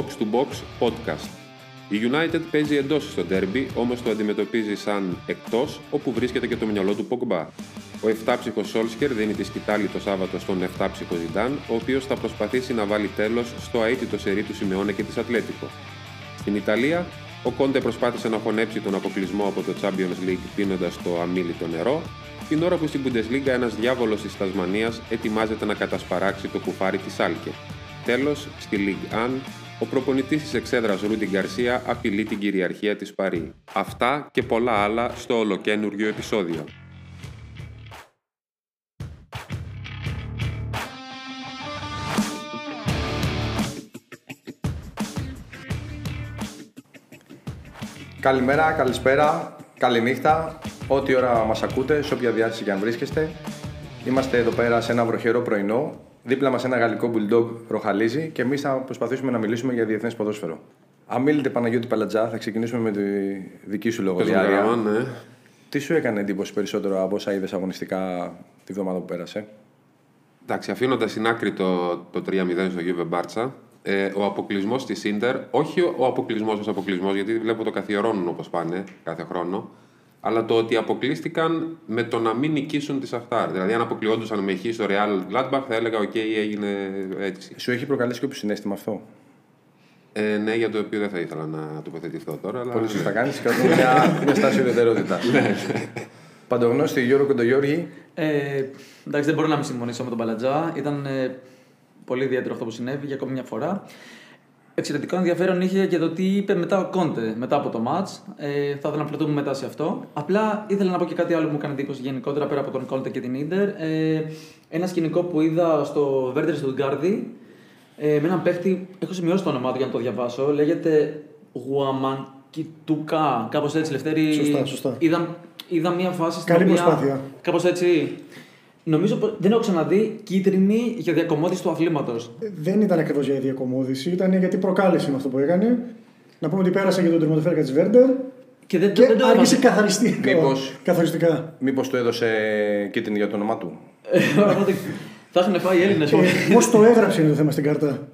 Box to Box Podcast. Η United παίζει εντός στο derby, όμως το αντιμετωπίζει σαν εκτός, όπου βρίσκεται και το μυαλό του Pogba. Ο 7ψυχο Σόλσκερ δίνει τη σκητάλη το Σάββατο στον 7ψυχο Ζιντάν, ο οποίος θα προσπαθήσει να βάλει τέλος στο αίτητο σερί του Σιμεώνε και της Ατλέτικο. Στην Ιταλία, ο Κόντε προσπάθησε να χωνέψει τον αποκλεισμό από το Champions League πίνοντας το αμήλυτο νερό, την ώρα που στην Bundesliga ένας διάβολος της Τασμανία ετοιμάζεται να κατασπαράξει το κουφάρι της Άλκε. Τέλος, στη Ligue 1, ο προπονητής της εξέδρας Ρούντι Γκαρσία απειλεί την κυριαρχία της Παρή. Αυτά και πολλά άλλα στο ολοκένουργιο επεισόδιο. Καλημέρα, καλησπέρα, καληνύχτα. Ό,τι ώρα μας ακούτε, σε όποια διάθεση και αν βρίσκεστε. Είμαστε εδώ πέρα σε ένα βροχερό πρωινό. Δίπλα μας ένα γαλλικό bulldog ροχαλίζει και εμείς θα προσπαθήσουμε να μιλήσουμε για διεθνές ποδόσφαιρο. Αμήλυτε Παναγιώτη Παλατζά, θα ξεκινήσουμε με τη δική σου λογοδιάρεια. ναι. Τι σου έκανε εντύπωση περισσότερο από όσα είδες αγωνιστικά τη βδομάδα που πέρασε; Εντάξει, αφήνοντας στην άκρη το, το 3-0 στο Γιούβε Μπάρτσα, ε, ο αποκλεισμός της Ίντερ, όχι ο αποκλεισμός ω αποκλεισμός, γιατί βλέπω το καθιερώνουν όπως πάνε κάθε χρόνο, αλλά το ότι αποκλείστηκαν με το να μην νικήσουν τη Σαχτάρ. Δηλαδή, αν αποκλειόντουσαν με χ στο Real Gladbach, θα έλεγα: OK, έγινε έτσι. Σου έχει προκαλέσει κάποιο συνέστημα αυτό; Ε, ναι, για το οποίο δεν θα ήθελα να τοποθετηθώ τώρα. Αλλά... Πολύ σωστά κάνεις. Κρατούμε μια, μια στάση ουδετερότητας. Παντογνώστη Γιώργο Κοντογιώργη. Ε, εντάξει, δεν μπορώ να μην συμφωνήσω με τον Παλατζά. Ήταν ε, πολύ ιδιαίτερο αυτό που συνέβη για ακόμη μια φορά. Εξαιρετικό ενδιαφέρον είχε και το τι είπε μετά ο Κόντε μετά από το match. Ε, θα ήθελα να πλατούμε μετά σε αυτό. Απλά ήθελα να πω και κάτι άλλο που μου έκανε εντύπωση γενικότερα πέρα από τον Κόντε και την ντερ. Ε, ένα σκηνικό που είδα στο Βέρντερ στο Γκάρδι ε, με έναν παίχτη. Έχω σημειώσει το όνομά του για να το διαβάσω. Λέγεται Γουαμανκιτούκα. Κάπως έτσι, Λευτέρη. Σωστά, σωστά. Είδα, είδα μια φάση στην Καλή οποία. προσπάθεια. Κάπως έτσι. Νομίζω πως δεν έχω ξαναδεί κίτρινη για διακομόδηση του αθλήματος. Δεν ήταν ακριβώς για διακομόδηση, ήταν γιατί προκάλεσε με αυτό που έκανε. Να πούμε ότι πέρασε για τον τερματοφύλακα της Βέρντερ Και δεν, και δεν το άργησε έβαζε. καθαριστικά. Μήπως- καθοριστικά. Μήπως του έδωσε κίτρινη για το όνομά του. Οπότε θα έχουν φάει οι Έλληνε. Πώς το έγραψε είναι το θέμα στην κάρτα.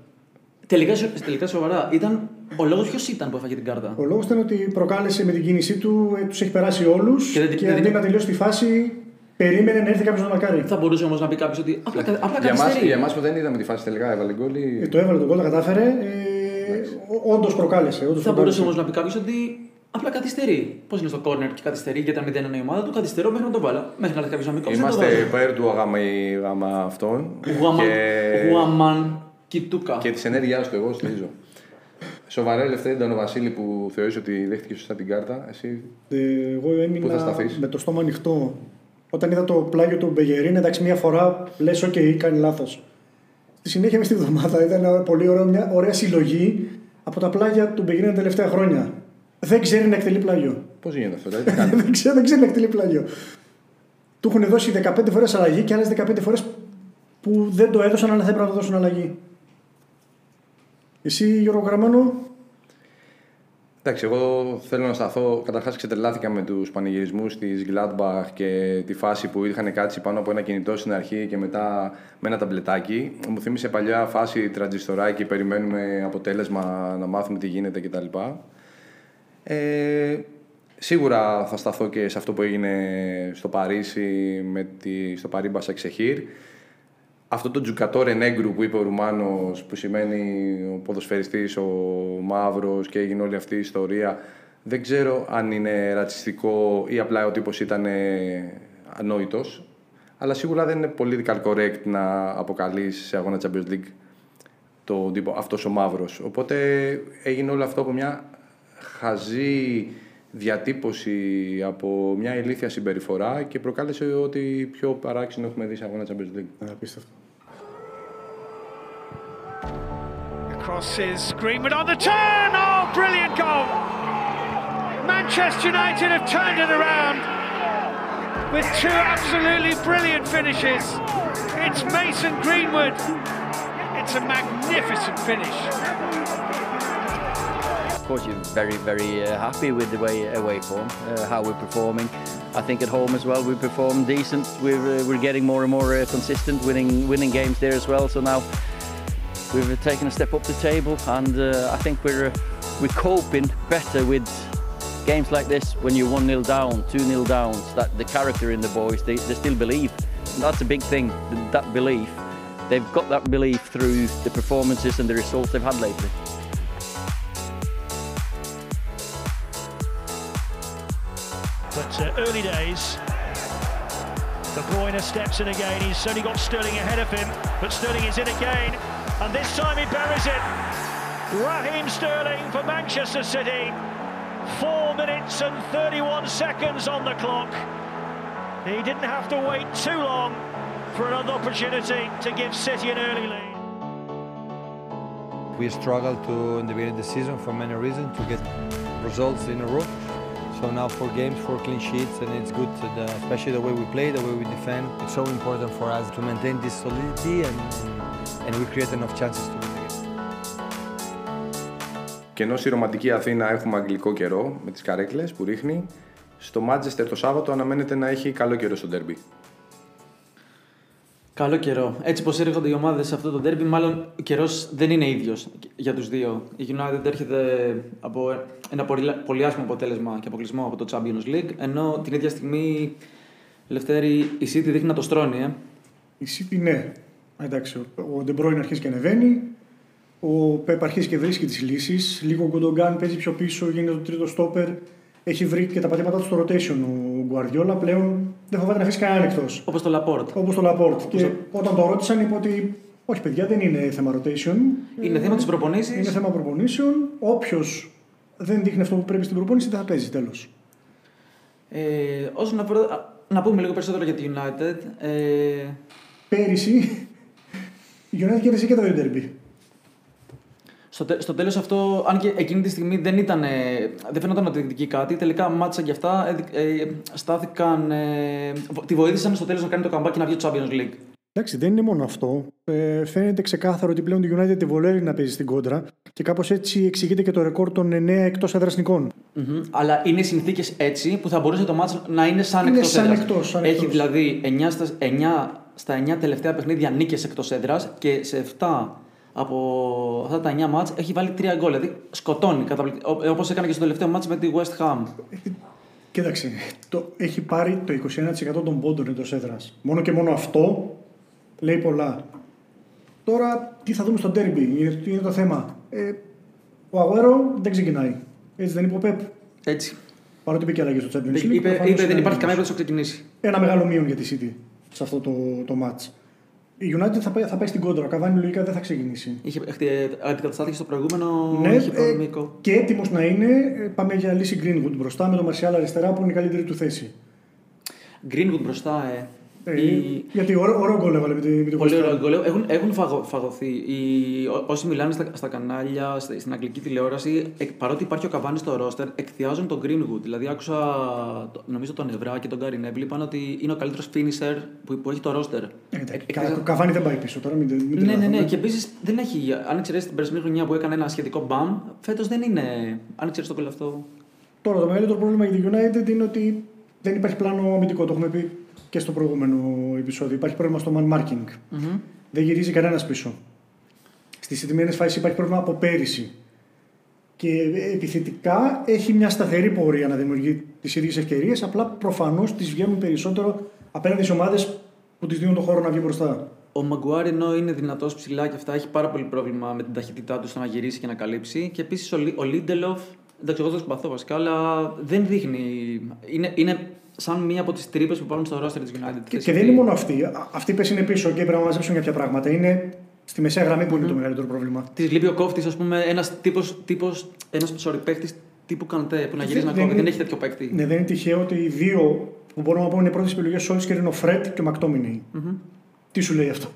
τελικά, σο- τελικά σοβαρά. Ήταν, ο λόγος ποιος ήταν που έφαγε την κάρτα; Ο λόγος ήταν ότι προκάλεσε με την κίνησή του, τους έχει περάσει όλους Και και, δεν- δεν- αντί δεν- να τελειώσει τη φάση, περίμενε να έρθει κάποιος να μακάρει. Θα μπορούσε όμως να πει κάποιος ότι απλά, κα- απλά Για εμάς, καθυστερεί. για εμάς που δεν είδαμε τη φάση τελικά, έβαλε γκολ. ή- Ε, το έβαλε τον κόλ, τα κατάφερε. Ε, Όντως προκάλεσε. Όντως Θα μπορούσε προκάλεσε. όμως να πει κάποιος ότι απλά καθυστερεί. Πώς είναι στο corner και καθυστερεί γιατί αν δεν είναι η ομάδα του, καθυστερώ μέχρι να το βάλω. Μέχρι να έρθει κάποιος να μην κόψει. Είμαστε υπέρ του αγάμα, γάμα αυτών. και- Γουαμαν Κιτούκα. και της ενέργειάς του, εγώ στηρίζω. Σοβαρά ελευθερία ήταν ο Βασίλη που θεωρείς ότι δέχτηκε σωστά την κάρτα. Εσύ Ε, Εγώ Πού θα έμεινα σταθείς; με το στόμα ανοιχτό. Όταν είδα το πλάγιο του Μπεγερίν, εντάξει, μία φορά λες: OK, κάνει λάθος. Στη συνέχεια, με στη βδομάδα ήταν ένα πολύ ωραίο, μια ωραία συλλογή από τα πλάγια του Μπεγερίν τα τελευταία χρόνια. Δεν ξέρει να εκτελεί πλάγιο. πώς γίνεται αυτό, δηλαδή, τι κάνει; δεν, ξέρει, δεν ξέρει να εκτελεί πλάγιο. Του έχουν δώσει 15 φορές αλλαγή και άλλες 15 φορές που δεν το έδωσαν, αλλά θα έπρεπε να το δώσουν αλλαγή. Εσύ, Γιώργο Γραμμένο, Εντάξει, εγώ θέλω να σταθώ. Καταρχάς, ξετρελάθηκα με τους πανηγυρισμούς της Gladbach και τη φάση που είχαν κάτσει πάνω από ένα κινητό στην αρχή και μετά με ένα ταμπλετάκι. Μου θύμισε παλιά φάση τραντζιστοράκι, περιμένουμε αποτέλεσμα να μάθουμε τι γίνεται κτλ. Ε, σίγουρα θα σταθώ και σε αυτό που έγινε στο Παρίσι με τη, στο Παρίμπα Σαξεχήρ. Αυτό το τζουκατόρε νέγκρου που είπε ο Ρουμάνος που σημαίνει ο ποδοσφαιριστής, ο μαύρος και έγινε όλη αυτή η ιστορία δεν ξέρω αν είναι ρατσιστικό ή απλά ο τύπος ήταν ε, ανόητος αλλά σίγουρα δεν είναι political correct να αποκαλείς σε αγώνα Champions League το τύπο αυτός ο μαύρος οπότε έγινε όλο αυτό από μια χαζή διατύπωση από μια ηλίθια συμπεριφορά και προκάλεσε ότι πιο παράξενο έχουμε δει σε αγώνα Champions League. απίστευτο. Across is Greenwood on the turn. Oh, brilliant goal. Manchester United have turned it around with two absolutely brilliant finishes. It's Mason Greenwood. It's a magnificent finish. Of course, you're very, very uh, happy with the way away form, uh, how we're performing. I think at home as well we perform decent. We're uh, we're getting more and more uh, consistent, winning winning games there as well. So now we've taken a step up the table, and uh, I think we're we're coping better with games like this when you're one 0 down, two 0 down. That the character in the boys, they, they still believe. And that's a big thing. That belief, they've got that belief through the performances and the results they've had lately. But uh, early days, De Bruyne steps in again. He's only got Sterling ahead of him, but Sterling is in again, and this time he buries it. Raheem Sterling for Manchester City. Four minutes and 31 seconds on the clock. He didn't have to wait too long for another opportunity to give City an early lead. We struggled to in the beginning of the season for many reasons to get results in a row. So now four games, four clean sheets, and it's good, the, especially the way we play, the way we defend. It's so important for us to maintain this solidity and, and we create enough chances to win the game. Και ενώ στη ρομαντική Αθήνα έχουμε αγγλικό καιρό με τις καρέκλες που ρίχνει, στο Μάτζεστερ το Σάββατο αναμένεται να έχει καλό καιρό στο ντέρμπι. Καλό καιρό. Έτσι πως έρχονται οι ομάδες σε αυτό το derby, μάλλον ο καιρός δεν είναι ίδιος για τους δύο. Η United έρχεται από ένα πολύ, πολύ άσχημο αποτέλεσμα και αποκλεισμό από το Champions League, ενώ την ίδια στιγμή Λευτέρη, η City δείχνει να το στρώνει. Ε. Η City ναι. Εντάξει, ο De Bruyne αρχίζει και ανεβαίνει. Ο Πέπ αρχίζει και βρίσκει τις λύσεις. Λίγο ο Γκοντογκάν παίζει πιο πίσω, γίνεται το τρίτο στόπερ. Έχει βρει και τα πατήματά του στο rotation ο Γκουαρδιόλα. Πλέον δεν φοβάται να αφήσει κανέναν εκτός. Όπως το Laporte. Όπως το Laporte. Και όταν το ρώτησαν, είπε ότι όχι, παιδιά, δεν είναι θέμα rotation. Είναι θέμα της προπονήση. Είναι θέμα προπονήσεων. Όποιος δεν δείχνει αυτό που πρέπει στην προπόνηση δεν θα παίζει τέλος. Ε, όσον αφορά. Να πούμε λίγο περισσότερο για τη United. Ε... Πέρυσι η United κέρδισε και τα δύο derby. Στο, τε, στο τέλος αυτό, αν και εκείνη τη στιγμή δεν, ήταν, δεν φαίνονταν ότι διεκδικεί κάτι, τελικά μάτσα και αυτά ε, ε, στάθηκαν. Ε, τη βοήθησαν στο τέλος να κάνει το καμπάκι και να βγει το Champions League. Εντάξει, δεν είναι μόνο αυτό. Ε, φαίνεται ξεκάθαρο ότι πλέον το United τη βολεύει να παίζει στην κόντρα και κάπως έτσι εξηγείται και το ρεκόρ των 9 εκτός έδρασνικών. Mm-hmm. Αλλά είναι συνθήκες έτσι που θα μπορούσε το μάτς να είναι σαν εκτός έδρας. Έχει δηλαδή 9 στα, 9 στα 9 τελευταία παιχνίδια νίκες εκτός έδρας και σε 7 από αυτά τα 9 μάτς έχει βάλει 3 γκολ. Δηλαδή σκοτώνει Όπως έκανε και στο τελευταίο μάτς με τη West Ham. Κοίταξε, το, έχει πάρει το 21% των πόντων εντό έδρας. Μόνο και μόνο αυτό λέει πολλά. Τώρα τι θα δούμε στο derby, τι είναι το θέμα; Ε, ο Αγουέρο δεν ξεκινάει. Έτσι δεν είπε ο Πεπ. Έτσι. Παρότι είπε και αλλαγή στο Champions League. Είπε, είπε δεν υπάρχει καμία περίπτωση να ξεκινήσει. Ένα μεγάλο μείον για τη City σε αυτό το, το match. Η United θα πάει, θα πάει στην κόντρα. Ο Καβάνι λογικά δεν θα ξεκινήσει. Είχε, αντικαταστάθηκε στο προηγούμενο. Ναι, είχε ε, και έτοιμος να είναι. Ε, πάμε για λύση Greenwood μπροστά με τον Μαρσιάλ αριστερά που είναι η καλύτερη του θέση. Greenwood μπροστά, ε. Ε, η... Γιατί ωραίο γκολ έβαλε με την Πολύ ωραίο γκολ. Έχουν, έχουν φαγω, φαγωθεί. Οι, όσοι μιλάνε στα, στα κανάλια, στην αγγλική τηλεόραση, παρότι υπάρχει ο Καβάνη στο ρόστερ, εκθιάζουν τον Greenwood. Δηλαδή, άκουσα νομίζω τον Ευρά και τον Γκάρι Νέβιλ είπαν ότι είναι ο καλύτερος finisher που, που έχει το ρόστερ. Ε, ο Καβάνη δεν πάει πίσω τώρα. Μην, μην ναι, ναι, ναι. Και επίσης δεν έχει. Αν εξαιρέσει την περσμένη χρονιά που έκανε ένα σχετικό μπαμ, φέτος δεν είναι. Αν εξαιρέσει το γκολ αυτό. Τώρα το μεγαλύτερο πρόβλημα για τη United είναι ότι δεν υπάρχει πλάνο αμυντικό. Το έχουμε πει και στο προηγούμενο επεισόδιο. Υπάρχει πρόβλημα στο man marking. Mm-hmm. Δεν γυρίζει κανένας πίσω. Στις συγκεκριμένες φάσεις υπάρχει πρόβλημα από πέρυσι. Και επιθετικά έχει μια σταθερή πορεία να δημιουργεί τις ίδιες ευκαιρίες. Απλά προφανώς τις βγαίνουν περισσότερο απέναντι σε ομάδες που τη δίνουν τον χώρο να βγει μπροστά. Ο Μαγκουάρ ενώ είναι δυνατός ψηλά και αυτά, έχει πάρα πολύ πρόβλημα με την ταχύτητά του στο να γυρίσει και να καλύψει. Και επίσης ο, Λίντελοφ, εντάξει, εγώ δεν συμπαθώ βασικά, αλλά δεν δείχνει. Είναι, είναι σαν μία από τις τρύπες που υπάρχουν στο roster της United. Και, και δεν είναι μόνο αυτή. Αυτή πε είναι πίσω και πρέπει να μαζέψουν κάποια πράγματα. Είναι στη μεσαία γραμμή που είναι mm. το μεγαλύτερο πρόβλημα. Της λείπει ο κόφτης, ας πούμε, ένας τύπος. Τύπος, ένας sorry, παίχτης τύπου Καντέ που να γυρίζει να κόβει. Δεν έχει τέτοιο παίκτη. Ναι, δεν είναι τυχαίο ότι οι δύο που μπορούμε να πούμε είναι οι πρώτες επιλογές όλες και είναι ο Φρέτ και ο Μακτόμινι. Mm-hmm. Τι σου λέει αυτό;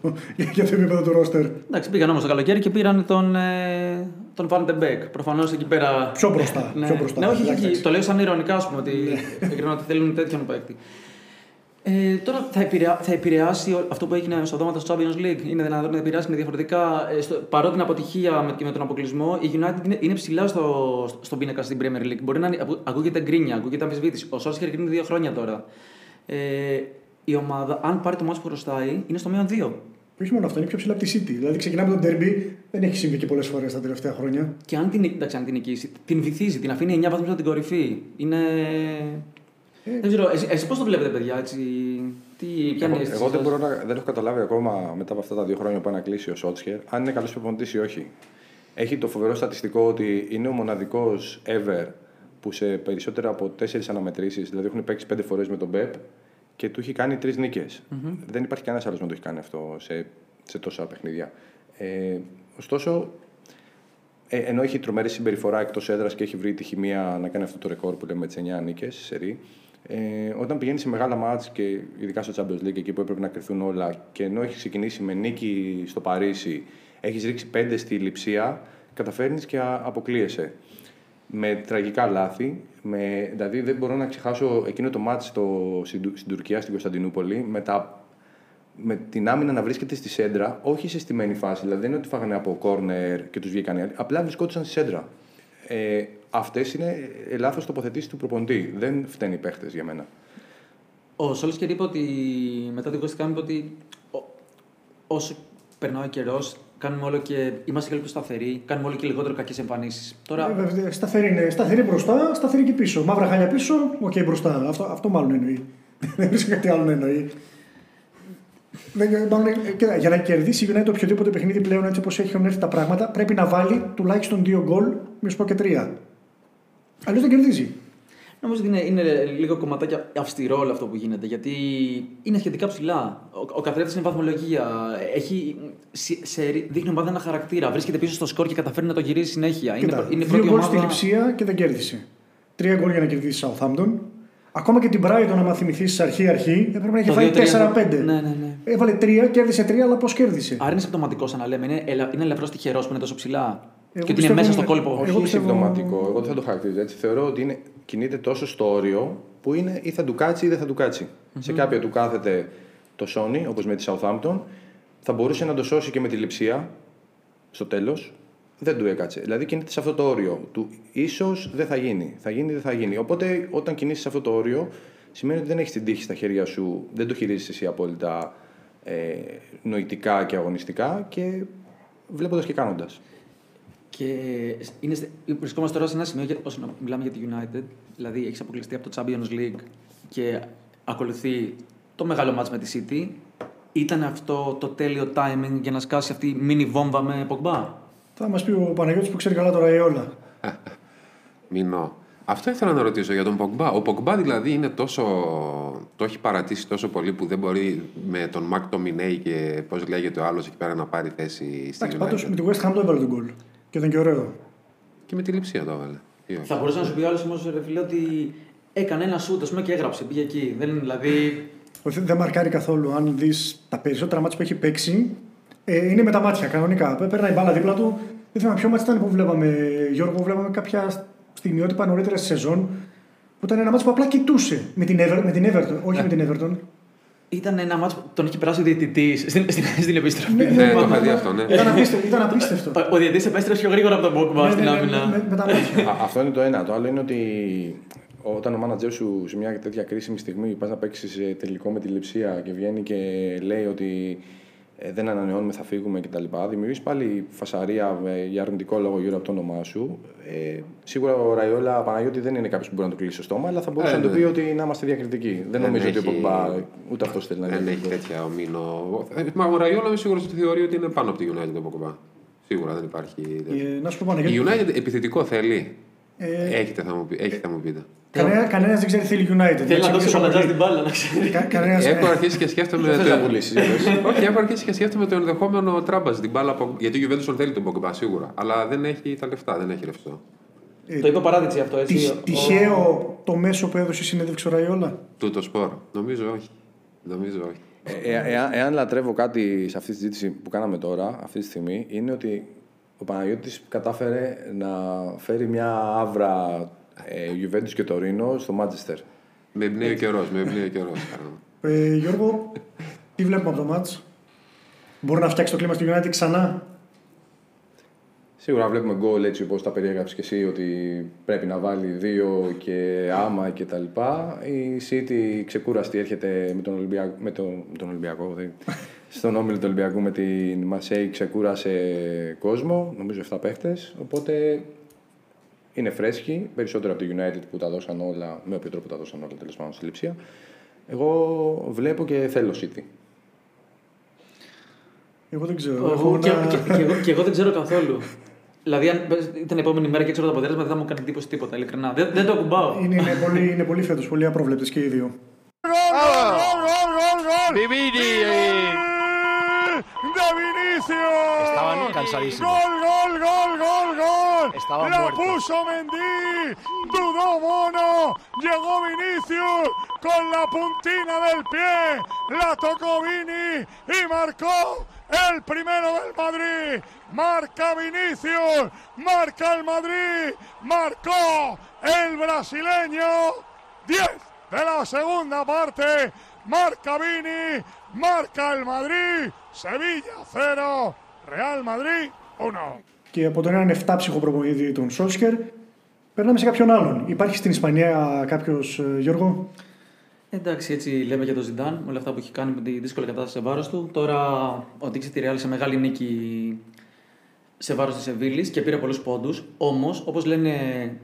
Για το επίπεδο του ρόστερ. Εντάξει, πήγαν όμως το καλοκαίρι και πήραν τον, ε, τον Βαντεμπέκ. Προφανώς εκεί πέρα. Πιο μπροστά. ναι. πιο μπροστά. Ναι, όχι, όχι, το λέω σαν ειρωνικά, ας πούμε, ότι, ναι. ότι θέλουν τέτοιον παίκτη. Ε, τώρα θα, επηρεά, θα επηρεάσει αυτό που έγινε στο δώμα του Champions League. Είναι δυνατόν να επηρεάσει με διαφορετικά. Ε, στο, παρότι την αποτυχία με, και με τον αποκλεισμό, η United είναι, είναι ψηλά στο, στον πίνακα στην Premier League. Μπορεί να ακούγεται γκρίνια, ακούγεται αμφισβήτηση. Ο Σόσχερ είναι δύο χρόνια τώρα. Ε, η ομάδα, αν πάρει το μάτσο που χρωστάει, είναι στο μείον 2. Και όχι μόνο αυτό, είναι πιο ψηλά από τη City. Δηλαδή ξεκινάμε τον Derby, δεν έχει συμβεί και πολλές φορές τα τελευταία χρόνια. Και αν την, εντάξει, αν την νικήσει, την βυθίζει, την αφήνει 9 βαθμούς από την κορυφή. Είναι. Ε. Δεν ξέρω, εσεί πώς το βλέπετε, παιδιά, έτσι. Τι, ποια είναι η Εγώ, αίσθηση εγώ δεν, σας; μπορώ να, δεν έχω καταλάβει ακόμα μετά από αυτά τα δύο χρόνια που πάει να κλείσει ο Σότσχερ αν είναι καλός προπονητής ή όχι. Έχει το φοβερό στατιστικό ότι είναι ο μοναδικός ever που σε περισσότερα από τέσσερις αναμετρήσεις, δηλαδή έχουν παίξει πέντε φορές με τον Πεπ και του έχει κάνει τρεις Δεν υπάρχει κανένας άλλος να το έχει κάνει αυτό σε, σε τόσα παιχνίδια. Ε, ωστόσο, ε, ενώ έχει τρομερή συμπεριφορά εκτός έδρας και έχει βρει τη χημεία να κάνει αυτό το ρεκόρ που λέμε τις 9 νίκες σε σερή, ε, όταν πηγαίνει σε μεγάλα μάτς και ειδικά στο Champions League εκεί που έπρεπε να κρυφθούν όλα και ενώ έχεις ξεκινήσει με νίκη στο Παρίσι, έχεις ρίξει πέντε στη λειψία, καταφέρνεις και α- αποκλείεσαι. Με τραγικά λάθη, με, δηλαδή δεν μπορώ να ξεχάσω εκείνο το μάτς στο, στην, Του- στην Τουρκία, στην Κωνσταντινούπολη, με, τα, με την άμυνα να βρίσκεται στη σέντρα, όχι σε στημένη φάση. Δηλαδή δεν είναι ότι φάγανε από κόρνερ και τους βγήκαν οι άλλοι, απλά βρισκόντουσαν στη σέντρα. Ε, Αυτές είναι λάθος τοποθετήσεις του προπονητή. Δεν φταίνει οι παίχτες για μένα. Ο Σόλσκιερ είπε ότι μετά την West Ham είπε ότι ο- όσο περνάει ο καιρός, κάνουμε όλο και είμαστε και λίγο πιο σταθεροί, κάνουμε όλο και λιγότερο κακές εμφανίσεις. Τώρα, Ε, βέβαια, σταθερή είναι. Σταθερή μπροστά, σταθερή και πίσω. Μαύρα χάλια πίσω, οκ μπροστά. Αυτό, αυτό μάλλον εννοεί. Δεν βρίσκω κάτι άλλο να εννοεί. Δεν- μάλλον, ε, κοίτα, για να κερδίσει η United οποιοδήποτε παιχνίδι πλέον έτσι όπως έχουν έρθει τα πράγματα, πρέπει να βάλει τουλάχιστον δύο γκολ, μη σου πω και τρία. Αλλιώς δεν κερδίζει. Νομίζω ότι είναι, είναι λίγο κομματάκι αυστηρό όλο αυτό που γίνεται. Γιατί είναι σχετικά ψηλά. Ο, ο καθρέφτης είναι βαθμολογία. Έχει, σε, σε, δείχνει ομάδα ένα χαρακτήρα. Βρίσκεται πίσω στο σκορ και καταφέρνει να το γυρίσει συνέχεια. Κοίτα, είναι, είναι η δύο πρώτη γκολ στη ομάδα. λειψία και δεν κέρδισε. Τρία γκολ για να κερδίσει Southampton. Ακόμα και την Brighton, άμα θυμηθείς αρχή-αρχή, έπρεπε να έχει Το φάει 2-3, 4-5. ναι, ναι, ναι. Έβαλε τρία, κέρδισε τρία, αλλά πώς κέρδισε; Άρα είναι συμπτωματικός, σαν να λέμε. Είναι, ελα- είναι ελαφρώς τυχερός που είναι τόσο ψηλά. Εγώ και ότι είναι πιστεύω μέσα στο είναι- κόλπο. Εγώ Όχι πιστεύω- συμπτωματικό. Εγώ δεν θα το χαρακτηρίζω έτσι. Θεωρώ ότι είναι, κινείται τόσο στο όριο που είναι ή θα του κάτσει ή δεν θα του κατσει Σε κάποια του κάθεται το Sony, όπως με τη Southampton. Θα μπορούσε να το σώσει και με τη λειψία στο τέλος. Δεν του έκατσε. Δηλαδή κινείται σε αυτό το όριο. Του ίσως δεν θα γίνει. Θα γίνει, δεν θα γίνει. Οπότε όταν κινείσαι σε αυτό το όριο, σημαίνει ότι δεν έχεις την τύχη στα χέρια σου, δεν το χειρίζεσαι εσύ απόλυτα ε, νοητικά και αγωνιστικά και βλέποντας και κάνοντας. Και είναι, στε- βρισκόμαστε τώρα σε ένα σημείο, για- όσο να μιλάμε για τη United, δηλαδή έχεις αποκλειστεί από το Champions League και ακολουθεί το μεγάλο μάτς με τη City. Ήταν αυτό το τέλειο timing για να σκάσει αυτή η μίνι βόμβα με Pogba; Θα μας πει ο Παναγιώτης που ξέρει καλά τώρα η όλα. Μηνό. Αυτό ήθελα να ρωτήσω για τον Πογμπά. Ο Πογμπά δηλαδή είναι τόσο. το έχει παρατήσει τόσο πολύ που δεν μπορεί με τον Μακ Τομινέη και πώς λέγεται ο άλλος εκεί πέρα να πάρει θέση στη Εντάξει, πάντως United. με τη West Ham το έβαλε τον γκολ. Και ήταν και ωραίο. Και με τη λειψία το έβαλε. Τι όχι. Θα μπορούσε να σου πει άλλος όμως, ρε φίλε, ότι έκανε ένα σούτ, ας πούμε, και έγραψε. Πήγε εκεί. Δεν είναι δηλαδή. Όχι, δεν μαρκάρει καθόλου. Αν δεις τα περισσότερα μάτια που έχει παίξει, ε, είναι με τα μάτια κανονικά. Παίρνει η μπάλα δίπλα του. Δεν θυμάμαι ποιο μάτι ήταν που βλέπαμε, Γιώργο, που βλέπαμε κάποια στιγμιότυπα νωρίτερα στη σεζόν. Που ήταν ένα μάτι που απλά κοιτούσε με την, Ever, με την Everton. Όχι με την Everton. Ήταν ένα μάτσο που τον είχε περάσει ο διαιτητής στην, στην, στην επιστροφή. Ναι, Ναι, το μα- παιδί μα- αυτό, ναι. Ήταν απίστευτο. Ήταν απίστευτο. Ο, ο διαιτητής επέστρεψε πιο γρήγορα από τον Pogba Ναι, στην ναι, ναι, άμυνα. με, με τα μάτια. Α, αυτό είναι το ένα. Το άλλο είναι ότι όταν ο μάνατζερ σου σε μια τέτοια κρίσιμη στιγμή πας να παίξεις τελικό με τη λειψία και βγαίνει και λέει ότι ε, δεν ανανεώνουμε, θα φύγουμε κτλ. Δημιουργείς πάλι φασαρία ε, για αρνητικό λόγο γύρω από το όνομά σου. Ε, σίγουρα ο Ραϊόλα Παναγιώτη δεν είναι κάποιος που μπορεί να του κλείσει το στόμα, αλλά θα μπορούσε Ε, να του ναι. πει ότι να είμαστε διακριτικοί. Δεν, Δεν νομίζω ότι ο έχει- Πογμπά ούτε αυτός θέλει να Δεν είναι έχει τέτοια ομίνο. Ε, Μα ο Ραϊόλα είμαι σίγουρος ότι θεωρεί ότι είναι πάνω από τη United το Πογμπά. Σίγουρα δεν υπάρχει. τέτοιο. Ε, να σου πω Η Παναγιώτη. United επιθετικό θέλει. Ε, Έχετε, θα μου, πει, έχετε, θα μου πείτε. Κανένα, κανένας δεν ξέρει θέλει United. Θέλει να εντάξει, δώσει πίσω ο Παλατζά πολύ. την μπάλα, να ξέρει. Κα- κανένας- Έχω ε, αρχίσει και σκέφτομαι. Δεν θες το- να πουλήσεις, Όχι, έχω αρχίσει και σκέφτομαι το ενδεχόμενο τράμπα στην μπάλα. από- Γιατί ο Juventus τον θέλει τον Πογμπά σίγουρα. Αλλά δεν έχει τα λεφτά, δεν έχει ρευστό. Το είπε ο παράδειξη αυτό, έτσι. τυχ- Ο- Τυχαίο το μέσο που έδωσε η συνέντευξη ο Ραϊόλα; Τούτο σπορ. Νομίζω όχι. Νομίζω όχι. Ε, ε, εάν, εάν λατρεύω κάτι σε αυτή τη συζήτηση που κάναμε τώρα, αυτή τη στιγμή, είναι ότι ο Παναγιώτης κατάφερε να φέρει μια άβρα ε, Juventus και το Ρήνο στο Μάντσεστερ. Με εμπνέει ο καιρός. Με εμπνέει ο καιρός. Ε, Γιώργο, τι βλέπουμε από το μάτς; Μπορεί να φτιάξει το κλίμα στη United ξανά; Σίγουρα βλέπουμε γκολ έτσι όπως τα περιέγραψες και εσύ ότι πρέπει να βάλει δύο και άμα και τα λοιπά. Η City ξεκούραστη έρχεται με τον Ολυμπιακό, με τον, τον Ολυμπιακό δηλαδή, στον όμιλο του Ολυμπιακού με την Μασέη ξεκούρασε κόσμο, νομίζω 7 παίχτες, οπότε είναι φρέσκοι, περισσότερο από το United που τα δώσαν όλα, με όποιο τρόπο τα δώσαν όλα τέλος πάντων στη λειψία. Εγώ βλέπω και θέλω City. Εγώ δεν ξέρω. Εγώ, Έχω και, ένα- και, και, εγώ, και εγώ δεν ξέρω καθόλου. Δηλαδή, αν ήταν η επόμενη μέρα και ξέρω το αποτέλεσμα, δεν θα μου κάνει εντύπωση τίποτα. Ειλικρινά. Δεν, δεν το ακουμπάω. Είναι, είναι πολύ, είναι πολύ φέτος, πολύ απρόβλεπτες και οι δύο. Vinicius. Estaban cansadísimos. Gol, gol, gol, gol, gol. Estaban La muertos. puso Mendy. Dudó Mono. Llegó Vinicius con la puntina del pie. La tocó Vini y marcó el primero del Madrid. Marca Vinicius. Marca el Madrid. Marcó el brasileño. 10 de la segunda parte. Marca Vini. Marca el Madrid. Sevilla 0. Real Madrid 1. Και από τον έναν 7 προπονητή τον Σόλσκερ, περνάμε σε κάποιον άλλον. Υπάρχει στην Ισπανία κάποιος Γιώργο; Εντάξει, έτσι λέμε για τον Ζιντάν, με όλα αυτά που έχει κάνει με τη δύσκολη κατάσταση σε βάρος του. Τώρα οδήγησε τη Ρεάλ σε μεγάλη νίκη σε βάρος της Σεβίλης και πήρε πολλούς πόντους. Όμως, όπως λένε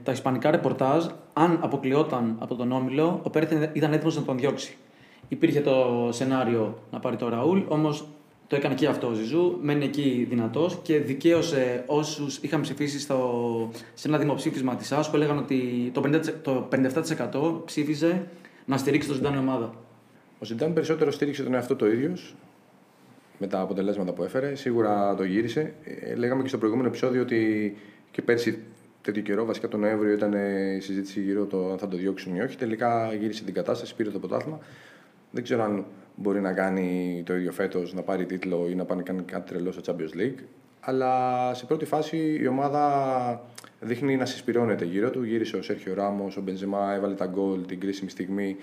τα ισπανικά ρεπορτάζ, αν αποκλειόταν από τον όμιλο, ο Πέρεθ ήταν έτοιμος να τον διώξει. Υπήρχε το σενάριο να πάρει το Ραούλ, όμως το έκανε και αυτό ο Ζιζού. Μένει εκεί δυνατός και δικαίωσε όσους είχαν ψηφίσει στο, σε ένα δημοψήφισμα της ΑΣ που έλεγαν ότι το, 50%, το 57% ψήφιζε να στηρίξει το Ζιντάν η ομάδα. Ο Ζιντάν περισσότερο στήριξε τον εαυτό το ίδιος με τα αποτελέσματα που έφερε. Σίγουρα το γύρισε. Ε, λέγαμε και στο προηγούμενο επεισόδιο ότι και πέρσι τέτοιο καιρό, βασικά τον Νοέμβριο, ήταν ε, η συζήτηση γύρω το αν θα το διώξουν ή όχι. Τελικά γύρισε την κατάσταση, πήρε το πρωτάθλημα. Δεν ξέρω αν μπορεί να κάνει το ίδιο φέτος, να πάρει τίτλο ή να πάνε κάνει κάτι τρελό στο Champions League. Αλλά σε πρώτη φάση η ομάδα δείχνει να συσπηρώνεται γύρω του. Γύρισε ο Σέρχιο Ράμος, ο Μπενζεμά έβαλε τα γκολ την κρίσιμη στιγμή.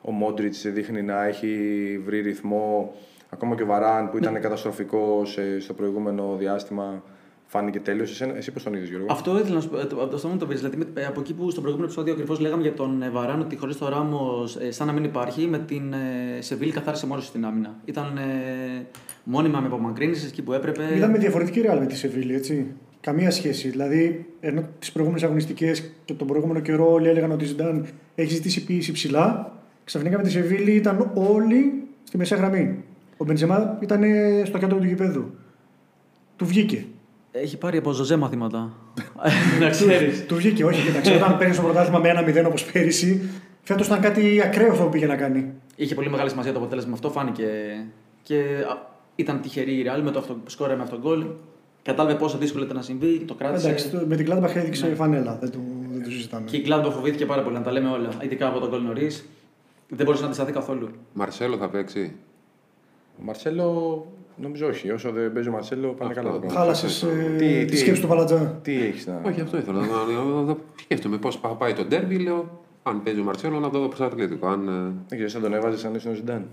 Ο Μόντριτς δείχνει να έχει βρει ρυθμό. Ακόμα και ο Βαράν που ήταν καταστροφικός στο προηγούμενο διάστημα φάνηκε τέλειος. Εσύ πώς τον είδες, Γιώργο; Αυτό ήθελα να σου πω. ε, το- Από αυτό μου το πεις. Δηλαδή, με- ε, από εκεί που στο προηγούμενο επεισόδιο ακριβώς λέγαμε για τον ε, Βαράν ότι χωρίς το Ράμος σαν να μην υπάρχει, με την ε, Σεβίλη καθάρισε μόνος στην άμυνα. Ήταν ε, μόνιμα με απομακρύνσει εκεί που έπρεπε. Είδαμε διαφορετική ρεάλ με τη Σεβίλη, έτσι. Καμία σχέση. Δηλαδή, ενώ τις προηγούμενες αγωνιστικές και τον προηγούμενο καιρό όλοι έλεγαν ότι η Ζιντάν έχει ζητήσει πίεση ψηλά, ξαφνικά με τη Σεβίλη ήταν όλοι στη μεσαία γραμμή. Ο Μπεντζεμά ήταν στο κέντρο του γηπέδου. Του βγήκε. Έχει πάρει από Ζωζέ μαθήματα. να ξέρεις. Του βγήκε, όχι, κοίταξε. Όταν παίρνεις το πρωτάθλημα με ένα 0 όπως πέρυσι, φέτος ήταν κάτι ακραίο αυτό που πήγε να κάνει. Είχε πολύ μεγάλη σημασία το αποτέλεσμα αυτό, φάνηκε. Και α, ήταν τυχερή η Real με το αυτό που σκόρε με αυτόν τον γκολ. Κατάλαβε πόσο δύσκολο ήταν να συμβεί, το κράτησε. Εντάξει, το- με την Gladbach έδειξε Ναι. φανέλα. Δεν το, δεν το συζητάμε. Και η Gladbach φοβήθηκε πάρα πολύ, να τα λέμε όλα. Ειδικά από τον γκολ νωρίς. Δεν μπορούσε να αντισταθεί καθόλου. Μαρσέλο θα παίξει. Ο Μαρσέλο, νομίζω όχι. Όσο δεν παίζει ο Μαρσέλο, πάνε Αυτό. καλά τα πράγματα. Χάλασες Τι- τη τι- σκέψη του Παλατζά. Τι έχεις να. Όχι, αυτό ήθελα. Να, να, να, να σκέφτομαι πώς πάει το ντέρμπι. Λέω, αν παίζει ο Μαρσέλο, να το δω προς Ατλέτικο. Αν, ε, Δεν ξέρω, θα τον έβαζες αν ήσουν ο Ζιντάν.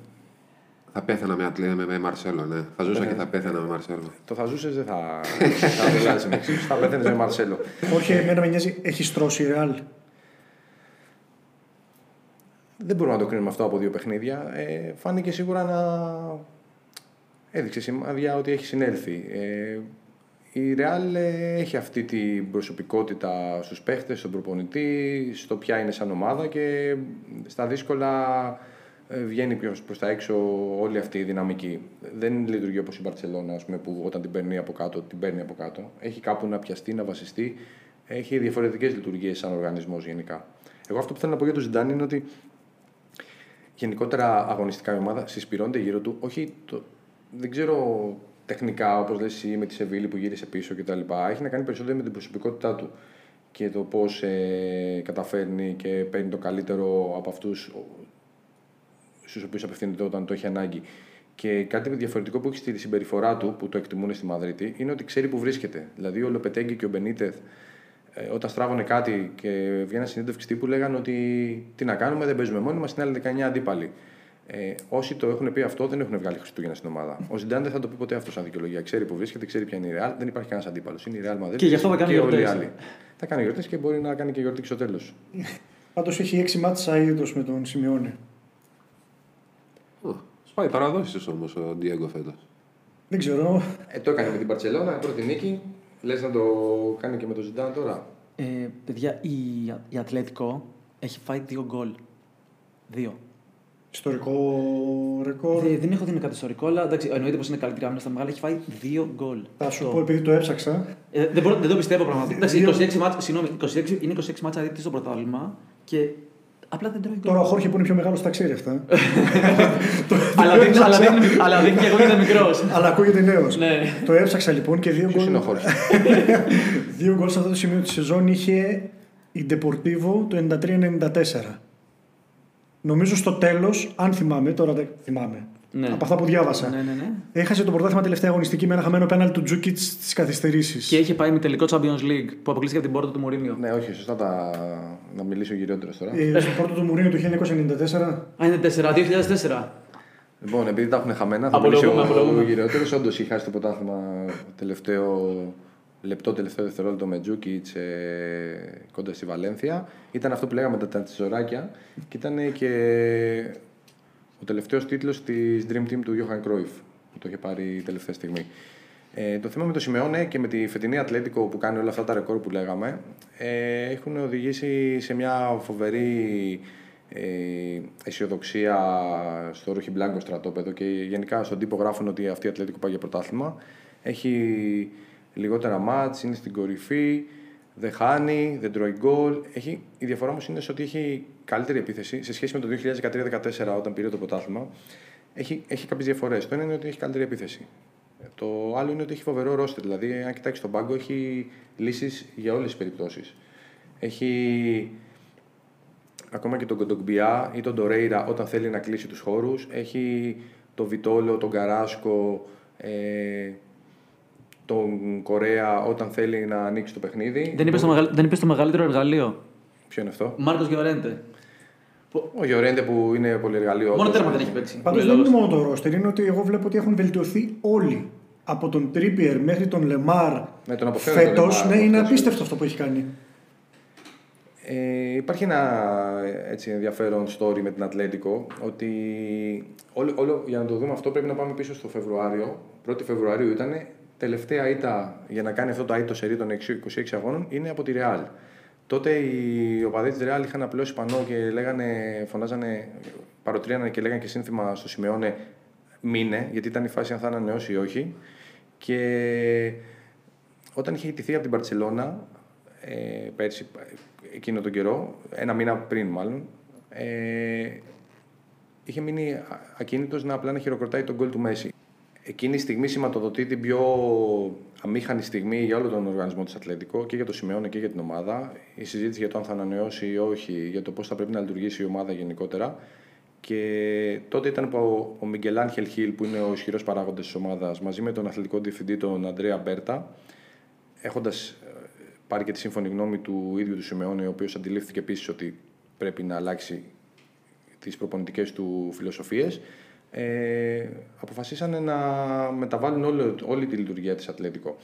θα πέθανα με, Ατλέ, με, με Μαρσέλο, ναι. Θα ζούσα και θα πέθανα με Μαρσέλο. Το θα ζούσες, δεν θα. θα μιλάς με εξίσου, θα πέθανε με Μαρσέλο. Όχι, εμένα με νοιάζει, έχει στρώσει η Ρεάλ. Δεν μπορούμε να το κρίνουμε αυτό από δύο παιχνίδια. Ε, φάνηκε σίγουρα να έδειξε σημάδια ότι έχει συνέλθει. Ε, η Real ε, έχει αυτή την προσωπικότητα στους παίχτες, στον προπονητή, στο ποια είναι σαν ομάδα και στα δύσκολα ε, βγαίνει πιο προς τα έξω όλη αυτή η δυναμική. Δεν λειτουργεί όπως η Μπαρτσελώνα, ας πούμε, που όταν την παίρνει από κάτω, την παίρνει από κάτω. Έχει κάπου να πιαστεί, να βασιστεί. Έχει διαφορετικές λειτουργίες σαν οργανισμός γενικά. Εγώ αυτό που θέλω να πω για τον Ζιντάν είναι ότι γενικότερα αγωνιστικά η ομάδα συσπηρώνεται γύρω του. Όχι το, δεν ξέρω τεχνικά, όπως λες εσύ, με τη Σεβίλη που γύρισε πίσω κτλ. Έχει να κάνει περισσότερο με την προσωπικότητά του και το πώς ε, καταφέρνει και παίρνει το καλύτερο από αυτούς στους οποίους απευθύνεται όταν το έχει ανάγκη. Και κάτι διαφορετικό που έχει στη συμπεριφορά του, που το εκτιμούν στη Μαδρίτη, είναι ότι ξέρει που βρίσκεται. Δηλαδή, ο Λοπετέγκη και ο Μπενίτεθ, ε, όταν στράβωνε κάτι και βγαίνανε συνέντευξη τύπου, λέγανε ότι τι να κάνουμε, δεν παίζουμε μόνοι μας, είναι άλλοι 19 αντίπαλοι. Ε, όσοι το έχουν πει αυτό δεν έχουν βγάλει Χριστούγεννα στην ομάδα. Ο Ζιντάν δεν θα το πει ποτέ αυτός σαν δικαιολογία. Ξέρει που βρίσκεται, ξέρει ποια είναι η Real. Δεν υπάρχει κανένας αντίπαλος. Είναι η Real Madrid. Και γι' αυτό θα κάνει και όλοι οι γιορτές. άλλοι. Θα κάνει γιορτές και μπορεί να κάνει και γιορτή και στο τέλος. Πάντως έχει έξι μάτσα ήδο με τον Σιμεώνε. Σπάει παραδόσεις όμως ο Ντιέγκο φέτος. Δεν ξέρω. Ε, το έκανε με την Παρσελόνα, πρώτη νίκη. Λες να το κάνει και με τον Ζιντάν τώρα. Ε, παιδιά, η, η Ατλέτικο έχει φάει δύο γκολ. Δύο. Ιστορικό ρεκόρ. Δεν, δεν έχω δει με κάτι ιστορικό, αλλά εντάξει, εννοείται πως είναι καλύτερη άμυνα στα μεγάλα. Έχει φάει δύο γκολ. Θα σου Αυτό. πω επειδή το έψαξα. Ε, δεν, μπορώ, δεν το πιστεύω πραγματικά. Εντάξει, Δύο- 26 μάτς, συγγνώμη, 26, είναι 26 μάτσα αδίτης στο πρωτάθλημα και απλά δεν τρώει γκολ. Τώρα ο Χόρχε που είναι πιο μεγάλο τα ξέρει αυτά. Το- αλλά, το δείχνει, αλλά, έψαξα. δείχνει, αλλά δείχνει και εγώ ήταν μικρός. Αλλά ακούγεται νέος. ναι. Το έψαξα λοιπόν και δύο Ποιος είναι ο γκολ. Χόρχε; Δύο γκολ σε αυτό το σημείο της σεζόν είχε η Deportivo το 93-94. Νομίζω στο τέλος, αν θυμάμαι, τώρα δεν θυμάμαι. Ναι. Από αυτά που διάβασα. ναι, ναι, ναι. Έχασε το πρωτάθλημα τελευταία αγωνιστική με ένα χαμένο πέναλ του Τζούκιτς στις καθυστερήσεις. Και είχε πάει με τελικό Champions League που αποκλείστηκε από την πόρτα του Μουρίνιο. ναι, όχι, σωστά τα... να μιλήσει ο γυρότερο τώρα. Ε, στο πρώτο του Μουρίνου του 1994. Α, είναι 4, 2004. Λοιπόν, επειδή τα έχουν χαμένα, θα Απολογούμε, μιλήσει ο, απολογούμε. ο γυρότερο. Όντως είχε χάσει το πρωτάθλημα τελευταίο λεπτό, τελευταίο δευτερόλεπτο με Τζούκιτς ε, κοντά στη Βαλένθια. Ήταν αυτό που λέγαμε τα, τα τσιζωράκια και ήταν και ο τελευταίος τίτλος της Dream Team του Johan Cruyff που το είχε πάρει τελευταία στιγμή. Ε, το θέμα με το Σιμεώνε και με τη φετινή Ατλέτικο που κάνει όλα αυτά τα ρεκόρ που λέγαμε ε, έχουν οδηγήσει σε μια φοβερή ε, αισιοδοξία στο Ρούχι Μπλάνκο στρατόπεδο και γενικά στον τύπο γράφουν ότι αυτή η Ατλέτικο πάει για πρωτάθλημα. Έχει λιγότερα μάτς, είναι στην κορυφή, δεν χάνει, δεν τρώει γκολ. Έχει, η διαφορά όμως είναι σε ότι έχει καλύτερη επίθεση σε σχέση με το 2013-2014 όταν πήρε το πρωτάθλημα. Έχει, έχει κάποιες διαφορές. Το ένα είναι ότι έχει καλύτερη επίθεση. Το άλλο είναι ότι έχει φοβερό ρόστερ. Δηλαδή, αν κοιτάξεις τον πάγκο, έχει λύσεις για όλες τις περιπτώσεις. Έχει ακόμα και τον Κοντογκμπιά ή τον Ντορέιρα όταν θέλει να κλείσει τους χώρους. Έχει τον Βιτόλο, τον Καράσκο, ε, τον Κορέα όταν θέλει να ανοίξει το παιχνίδι. Δεν είπες το, μεγαλ... δεν είπες το μεγαλύτερο εργαλείο; Ποιο είναι αυτό; Μάρκος Γιορέντε. Ο Γιωρέντε που είναι πολύ εργαλείο. Μόνο όντως. τέρμα δεν έχει παίξει. Πάντως Πολύ δεν είναι λόγος. μόνο το ρόστερ, είναι ότι εγώ βλέπω ότι έχουν βελτιωθεί όλοι. Από τον Τρίπιερ μέχρι τον Λεμάρ Ναι, τον αποφεύγω τον φέτος. Λεμάρ, Ναι, είναι αυτός. απίστευτο αυτό που έχει κάνει. Ε, υπάρχει ένα έτσι, ενδιαφέρον story με την Ατλέτικο ότι όλο, όλο, για να το δούμε αυτό πρέπει να πάμε πίσω στο Φεβρουάριο. 1η Φεβρουαρίου ήταν τελευταία ήττα για να κάνει αυτό το αίτο σερί των 26 αγώνων είναι από τη Ρεάλ. Τότε οι οπαδοί της Ρεάλ είχαν απλώσει πανό και λέγανε, φωνάζανε, παροτρύνανε και λέγανε και σύνθημα στο Σιμεώνε μήνε, γιατί ήταν η φάση αν θα ανανεώσει ή όχι. Και όταν είχε ιτηθεί από την Παρσελώνα, ε, πέρσι, ε, εκείνο τον καιρό, ένα μήνα πριν μάλλον, ε, είχε μείνει α- ακίνητος να απλά να χειροκροτάει τον γκολ του Μέση. Εκείνη η στιγμή σηματοδοτεί την πιο αμήχανη στιγμή για όλο τον οργανισμό της Ατλέτικο και για το Σιμεώνε και για την ομάδα. Η συζήτηση για το αν θα ανανεώσει ή όχι, για το πώς θα πρέπει να λειτουργήσει η ομάδα γενικότερα. Και τότε ήταν που ο, ο Μιγκελ Άγχελ Χιλ, που είναι ο ισχυρός παράγοντας της ομάδας, μαζί με τον αθλητικό διευθυντή, τον Αντρέα Μπέρτα, έχοντας πάρει και τη σύμφωνη γνώμη του ίδιου του Σιμεώνε, ο οποίος αντιλήφθηκε επίσης ότι πρέπει να αλλάξει τις προπονητικές του φιλοσοφίες, ε, αποφασίσανε να μεταβάλουν όλη, όλη τη λειτουργία της Ατλέτικο.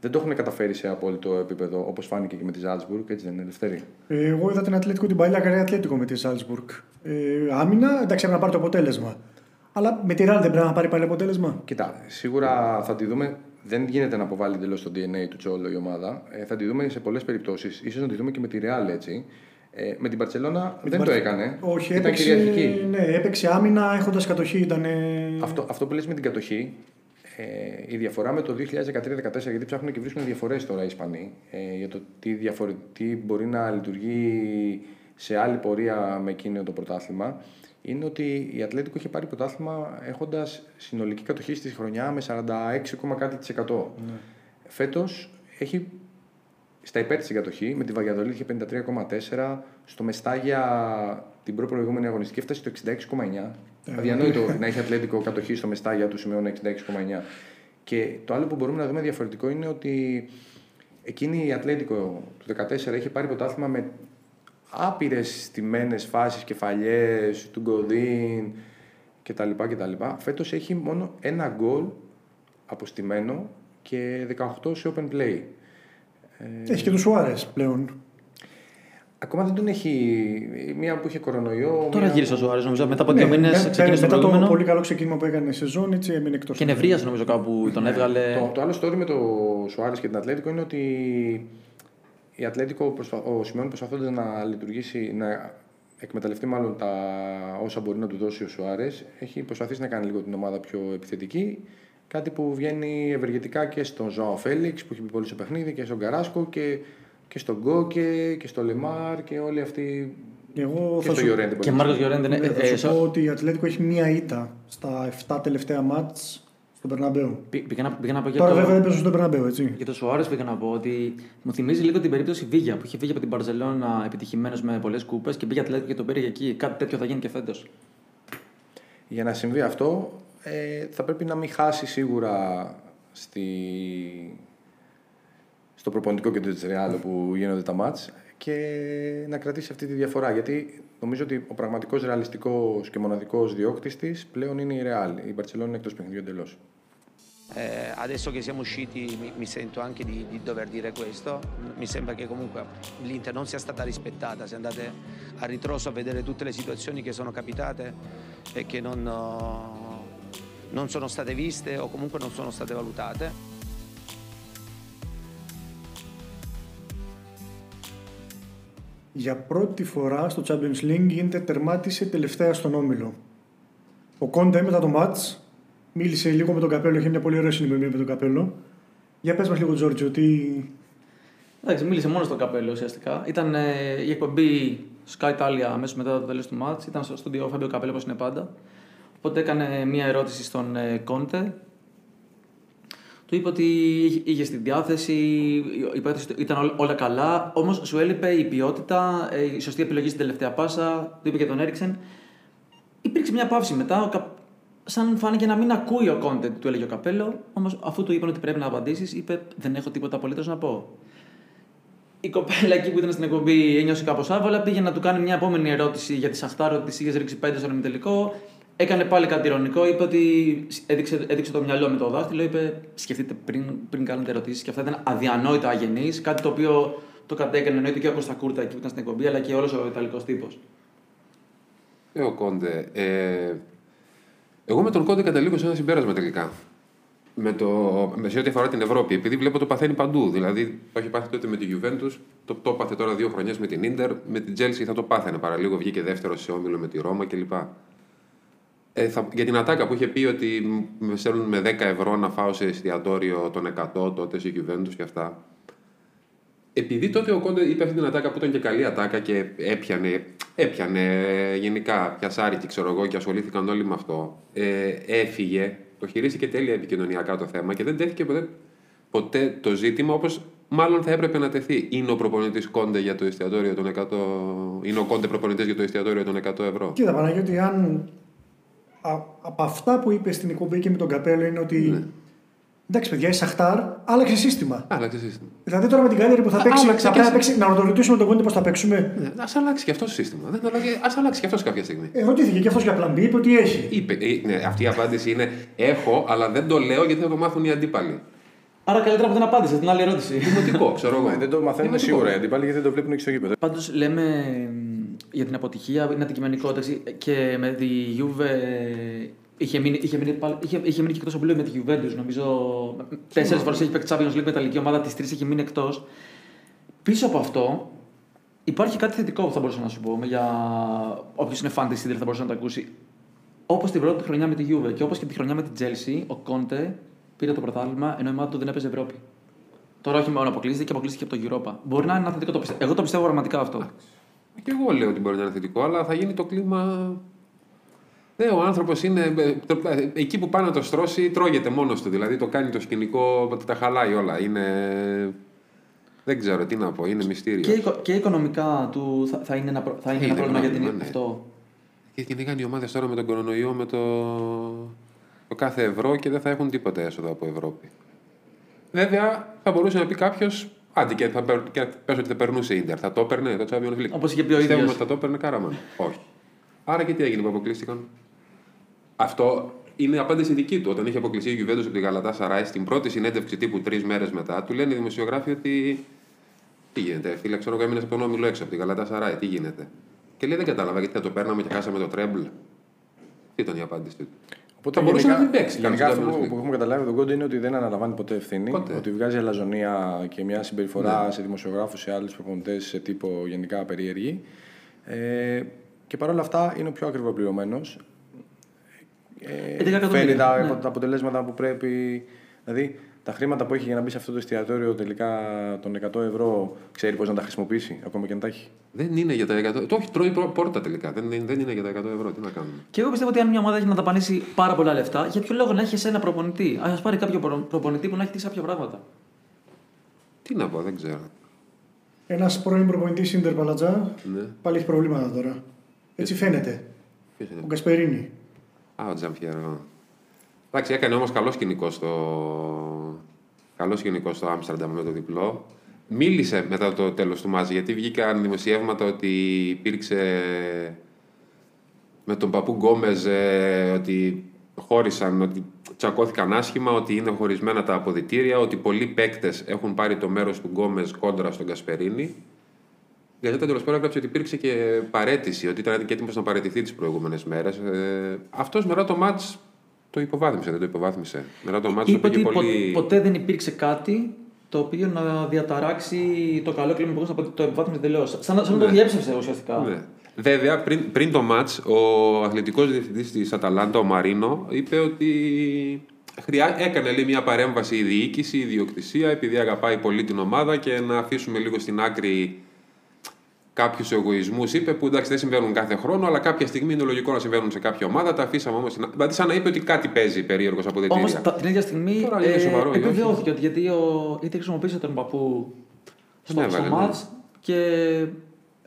Δεν το έχουν καταφέρει σε απόλυτο επίπεδο, όπως φάνηκε και με τη Ζάλτσμπουργκ, έτσι δεν είναι, Ελευθερή. Ε, Εγώ είδα την Ατλέτικο την παλιά καρέα Ατλέτικο με τη Σάλτσμπουργκ. Ε, άμυνα, εντάξει, έπρεπε να πάρει το αποτέλεσμα. Αλλά με τη Ράλ δεν πρέπει να πάρει πάλι αποτέλεσμα. Κοίτα, σίγουρα θα τη δούμε. Δεν γίνεται να αποβάλει εντελώς το DNA του Τσόλο η ομάδα. Ε, θα τη δούμε σε πολλές περιπτώσεις. σω να τη δούμε και με τη Real έτσι. Ε, με την Παρσελώνα δεν την το Παρ- έκανε. Όχι, Ήταν έπαιξε, κυριαρχική. ναι, έπαιξε άμυνα έχοντας κατοχή. Ήταν, Αυτό, αυτό που λες με την κατοχή, ε, η διαφορά με το 2013-2014, γιατί ψάχνουν και βρίσκουν διαφορές τώρα οι Ισπανοί ε, για το τι, διαφορε, τι μπορεί να λειτουργεί σε άλλη πορεία με εκείνο το πρωτάθλημα, είναι ότι η Ατλέτικο είχε πάρει πρωτάθλημα έχοντας συνολική κατοχή στη χρονιά με 46, κάτι της εκατό. Φέτος έχει στα υπέρ της κατοχή, με τη Βαγιαδολή είχε 53,4. Στο Μεστάγια την προ προηγούμενη αγωνιστική έφτασε στο 66,9. Αδιανόητο να έχει Ατλέτικο κατοχή στο Μεστάγια του σημειώνει 66,9. Και το άλλο που μπορούμε να δούμε διαφορετικό είναι ότι εκείνη η Ατλέτικο του 2014 είχε πάρει πρωτάθλημα με άπειρες στημένες φάσεις, κεφαλιές του Γκοδίν. κτλ. κτλ. Φέτος έχει μόνο ένα γκολ αποστημένο και 18 σε open play. Ε, Έχει και του Σουάρες πλέον. Ακόμα δεν τον έχει. Μία που είχε κορονοϊό. Τώρα μία- γύρισε ο Σουάρες, νομίζω. Μετά από Ναι, δύο μήνες με- ξεκίνησε το μετά το προηγούμενο. πολύ καλό ξεκίνημα που έκανε η σεζόν, έτσι έμεινε εκτός. Και νευρίασε νομίζω κάπου τον έβγαλε. Το, το άλλο story με το Σουάρες και την Ατλέτικο είναι ότι η Ατλέτικο, προσπα... ο Σιμεών προσπαθώντας να λειτουργήσει, να εκμεταλλευτεί μάλλον τα όσα μπορεί να του δώσει ο Σουάρες, έχει προσπαθήσει να κάνει λίγο την ομάδα πιο επιθετική. Κάτι που βγαίνει ευεργετικά και στον Ζωάο Φέληξ που έχει μπει πολύ στο παιχνίδι και στον Καράσκο και, και στον Γκόκε και στο Λεμάρ και όλοι αυτοί. Εγώ Και θα στο σου, Ιωρέντε. Και Μάρκος Γιωρέντε. ναι, Ναι, θα ε, σου σο- πω ότι η Ατλέτικο έχει μία ήττα στα 7 τελευταία μάτς στον Περναμπέου. πή- πήγα να- πήγα να πω για Τώρα το- βέβαια δεν παίζουν στον Περναμπέου, έτσι. Για το Σουάρες πήγα να πω ότι μου θυμίζει λίγο την περίπτωση Βίγια που είχε φύγει από την Παρσελόνα επιτυχημένος με πολλές κούπες και πήγε Ατλέτικο και τον πήρε εκεί. Κάτι τέτοιο θα γίνει και φέτος. Για να συμβεί αυτό, ε, θα πρέπει να μην χάσει σίγουρα στη... στο προπονητικό κέντρο της Ρεάλ που γίνονται τα μάτς και να κρατήσει αυτή τη διαφορά. Γιατί νομίζω ότι ο πραγματικός ρεαλιστικός και μοναδικός διώκτης της πλέον είναι η Ρεάλ. Η Μπαρτσελόνη είναι εκτός παιχνιδιού εντελώς. Eh, adesso che siamo usciti mi, mi sento anche di, di dover dire questo, mi sembra che comunque l'Inter non sia stata rispettata, se andate a ritroso a vedere tutte le situazioni che sono capitate e che non, oh, non sono state viste o comunque non sono state valutate. Για πρώτη φορά στο Champions League γίνεται τερμάτισε τελευταία στον Όμιλο. Ο Κόντε μετά το match μίλησε λίγο με τον Καπέλο, είχε μια πολύ ωραία συνημερινή με τον Καπέλο. Για πες μας λίγο Τζόρτζιο, τι... Εντάξει, μίλησε μόνος στο καπέλο ουσιαστικά. Ήταν ε, η εκπομπή Sky Italia αμέσως μετά το τέλος του μάτς. Ήταν στο στούντιο Φάμπιο Καπέλο όπως είναι πάντα. Οπότε έκανε μία ερώτηση στον ε, Κόντε. Του είπε ότι είχε- είχε στην διάθεση, είπε ότι ήταν ό- όλα καλά. Όμως σου έλειπε η ποιότητα, ε, η σωστή επιλογή στην τελευταία πάσα. Του είπε και τον Έριξεν. Υπήρξε μια παύση μετά. Ο Κα- Σαν φάνηκε να μην ακούει ο Κόντε, του έλεγε ο Καπέλο. Όμως αφού του είπαν ότι πρέπει να απαντήσεις, είπε: Δεν έχω τίποτα απολύτως να πω. Η κοπέλα εκεί που ήταν στην εκπομπή ένιωσε κάπως άβολα. Πήγε να του κάνει μια επόμενη ερώτηση για τη Σαχτάρο, ότι της είχες ρίξει πέντε στον ημιτελικό. Έκανε πάλι κάτι ηρωνικό. Είπε ότι έδειξε, έδειξε το μυαλό με το δάχτυλο. Είπε: Σκεφτείτε πριν, πριν κάνετε ερωτήσεις. Και αυτά ήταν αδιανόητα αγενεί. Κάτι το οποίο το κατέκανε εννοείται και ο Κώστα Κούρτα εκεί που ήταν στην εκπομπή, αλλά και όλος ο Ιταλικός τύπος. Ε, ο Κόντε. Ε, εγώ με τον Κόντε καταλήγω σε ένα συμπέρασμα τελικά. Με, το, με σε ό,τι αφορά την Ευρώπη, επειδή βλέπω το παθαίνει παντού. Δηλαδή, το έχει πάθει τότε με τη Juventus, το, το πάθε τώρα δύο χρονιές με την Ίντερ, με την Chelsea θα το πάθαινε παραλίγο, βγήκε δεύτερος σε όμιλο με τη Ρώμα κλπ. Ε, θα, για την Ατάκα που είχε πει ότι μ- με στέλνουν με 10 ευρώ να φάω σε εστιατόριο των 100 τότε σε Juventus και αυτά. Επειδή τότε ο Κόντε είπε αυτή την ατάκα που ήταν και καλή ατάκα και έπιανε, έπιανε γενικά πιασάρικη ξέρω εγώ και ασχολήθηκαν όλοι με αυτό. Ε, έφυγε, το χειρίστηκε τέλεια επικοινωνιακά το θέμα και δεν τέθηκε ποτέ, ποτέ το ζήτημα όπως μάλλον θα έπρεπε να τεθεί. Είναι ο προπονητής Κόντε για το εστιατόριο των 100... Είναι ο Κόντε προπονητής για το εστιατόριο των 100 ευρώ. Κοίτα Παναγιώτη, αν α, από αυτά που είπες στην εκπομπή και με τον Καπέλο είναι ότι Ναι. εντάξει παιδιά η Σαχτάρ άλλαξε σύστημα. Άλλαξε σύστημα. Δηλαδή τώρα με την Κάλιαρη που θα Α, παίξει, άλλαξε θα και πρέπει να, εσύ. παίξει, να το ρωτήσουμε τον Κόντε πώς θα παίξουμε. Ναι, ας αλλάξει και αυτός το σύστημα. Δεν αλλάξει, ας αλλάξει και αυτός κάποια στιγμή. Ε, ρωτήθηκε και αυτός για πλан B, είπε ότι έχει. Είπε, ε, ναι, αυτή η απάντηση είναι έχω, αλλά δεν το λέω γιατί θα το μάθουν οι αντίπαλοι. Άρα καλύτερα που δεν απάντησε την άλλη ερώτηση. Δημοτικό, ξέρω εγώ. Ε, δεν το μαθαίνουν Δημοτικό. σίγουρα οι αντίπαλοι γιατί δεν το βλέπουν και στο γήπεδο. Πάντως λέμε μ, για την αποτυχία, είναι αντικειμενικό εντάξει, και με τη Juve είχε μείνει, είχε μείνει, πάλι- είχε, είχε μείνει και εκτός οπλίου με τη Juventus. Νομίζω τέσσερις φορές έχει παίξει Champions League με Ιταλική ομάδα, τις τρεις έχει μείνει εκτός. Πίσω από αυτό υπάρχει κάτι θετικό που θα μπορούσα να σου πω. Για όποιος είναι fan της Inter θα μπορούσε να το ακούσει. Όπως την πρώτη χρονιά με τη Juve και όπως και τη χρονιά με την Chelsea, ο Κόντε πήρε το πρωτάθλημα ενώ η ομάδα του δεν έπαιζε Ευρώπη. Τώρα όχι μόνο αποκλείστηκε και αποκλείστηκε από το Europa. Μπορεί να είναι ένα θετικό το πιστεύω. Εγώ το πιστεύω πραγματικά αυτό. Και εγώ λέω ότι μπορεί να είναι θετικό, αλλά θα γίνει το κλίμα. Ναι, ο άνθρωπος είναι. ε, το- ε, Εκεί που πάει να το στρώσει, τρώγεται μόνος του. Δηλαδή το κάνει το σκηνικό, τα χαλάει όλα. Είναι. Δεν ξέρω τι να πω, είναι μυστήριο. Και, οικο- και οικονομικά του θα, θα είναι ένα, προ- θα είναι Είναι ένα πρόβλημα για την πρόβλημα, ναι. αυτό. Και κυνηγάνε οι ομάδες τώρα με τον κορονοϊό, με το... το κάθε ευρώ και δεν θα έχουν τίποτα έσοδα από Ευρώπη. Βέβαια, θα μπορούσε να πει κάποιος, άντε και θα παίρ- και πες ότι θα περνούσε η Ιντερ. Θα το έπαιρνε το Champions League. Όπως είχε πει ο Πιστεύουμε ίδιος. ότι θα το έπαιρνε Κάραμαν. Όχι. Άρα και τι έγινε που αποκλείστηκαν; Αυτό είναι απάντηση δική του. Όταν είχε αποκλειστεί η Juventus από τη Γαλατά Σαράι στην πρώτη συνέντευξη τύπου τρεις μέρες μετά, του λένε οι δημοσιογράφοι ότι. Τι γίνεται, φίλε, ξέρω εγώ έμεινες από τον όμιλο έξω από τη Γαλατά Σαράι, τι γίνεται. Και λέει δεν κατάλαβα γιατί θα το παίρναμε και χάσαμε το τρέμπλ. Τι ήταν η απάντηση του; Οπότε θα μπορούσε γενικά- να μην παίξει. Γενικά κανείς αυτό στο που, Champions που League. έχουμε καταλάβει από τον Κόντε είναι ότι δεν αναλαμβάνει ποτέ ευθύνη. Ποτέ. Ότι βγάζει αλαζονία και μια συμπεριφορά Ναι. σε δημοσιογράφους, σε άλλους προπονητές, σε τύπο γενικά περίεργη. Ε, και παρόλα αυτά είναι ο πιο ακριβοπληρωμένος. Ε, 11 εκατομμύρια, φέρνει τα, ναι. τα αποτελέσματα που πρέπει. Δηλαδή τα χρήματα που έχει για να μπει σε αυτό το εστιατόριο τελικά των 100 ευρώ ξέρει πώς να τα χρησιμοποιήσει, ακόμα και αν τα έχει; Δεν είναι για τα 100. Το όχι, τρώει πρω- πόρτα τελικά. Δεν, δεν, δεν είναι για τα 100 ευρώ. Τι να κάνουμε; Και εγώ πιστεύω ότι αν μια ομάδα έχει να δαπανίσει πάρα πολλά λεφτά, για ποιο λόγο να έχει ένα προπονητή; Α πάρει κάποιο προ- προπονητή που να έχει δει κάποια πράγματα. Τι να πω, δεν ξέρω. Ένας πρώην προπονητής Ιντερ Παλατζά Ναι. πάλι έχει προβλήματα τώρα. Έτσι φαίνεται. Ποιος είναι. Ο Γκασπερίνη. Α, ο Τζαμφιέρο. Εντάξει, έκανε όμως καλό σκηνικό στο. Καλό σκηνικό στο Άμστερνταμ με το διπλό. Μίλησε μετά το τέλος του μάτζ γιατί βγήκαν δημοσιεύματα ότι υπήρξε με τον παππού Γκόμεζ ε, ότι χώρισαν, ότι τσακώθηκαν άσχημα, ότι είναι χωρισμένα τα αποδητήρια, ότι πολλοί παίκτες έχουν πάρει το μέρος του Γκόμεζ κόντρα στον Κασπερίνη. Η Γαζέτα τέλο πάντων έγραψε ότι υπήρξε και παρέτηση, ότι ήταν και έτοιμος να παρετηθεί τις προηγούμενες μέρες. Ε, Αυτός μετά το ματ το υποβάθμισε, δεν το υποβάθμισε. Μετά το μάτς το Είπε πήγε ότι πολύ. πο- ποτέ δεν υπήρξε κάτι το οποίο να διαταράξει το καλό κλίμα που από το επιβάθμιση τελείω. Σαν, να- σαν να το Ναι. διέψευσε ουσιαστικά. Ναι. Βέβαια, πριν, πριν το μάτς, ο αθλητικός διευθυντής της Αταλάντα, ο Μαρίνο, είπε ότι χρειά... έκανε λέει, μια παρέμβαση η διοίκηση, η ιδιοκτησία, επειδή αγαπάει πολύ την ομάδα και να αφήσουμε λίγο στην άκρη κάποιους εγωισμούς. Είπε που εντάξει δεν συμβαίνουν κάθε χρόνο, αλλά κάποια στιγμή είναι λογικό να συμβαίνουν σε κάποια ομάδα. Τα αφήσαμε όμως. Δηλαδή, σαν να είπε ότι κάτι παίζει περίεργος από Όμως δηλητήρια. την ίδια στιγμή Τώρα είναι σοβαρό ή όχι; επιβεβαιώθηκε ότι γιατί, ο, γιατί χρησιμοποίησε τον παππού στο, Τον στο έβαλε, ναι. μάτς και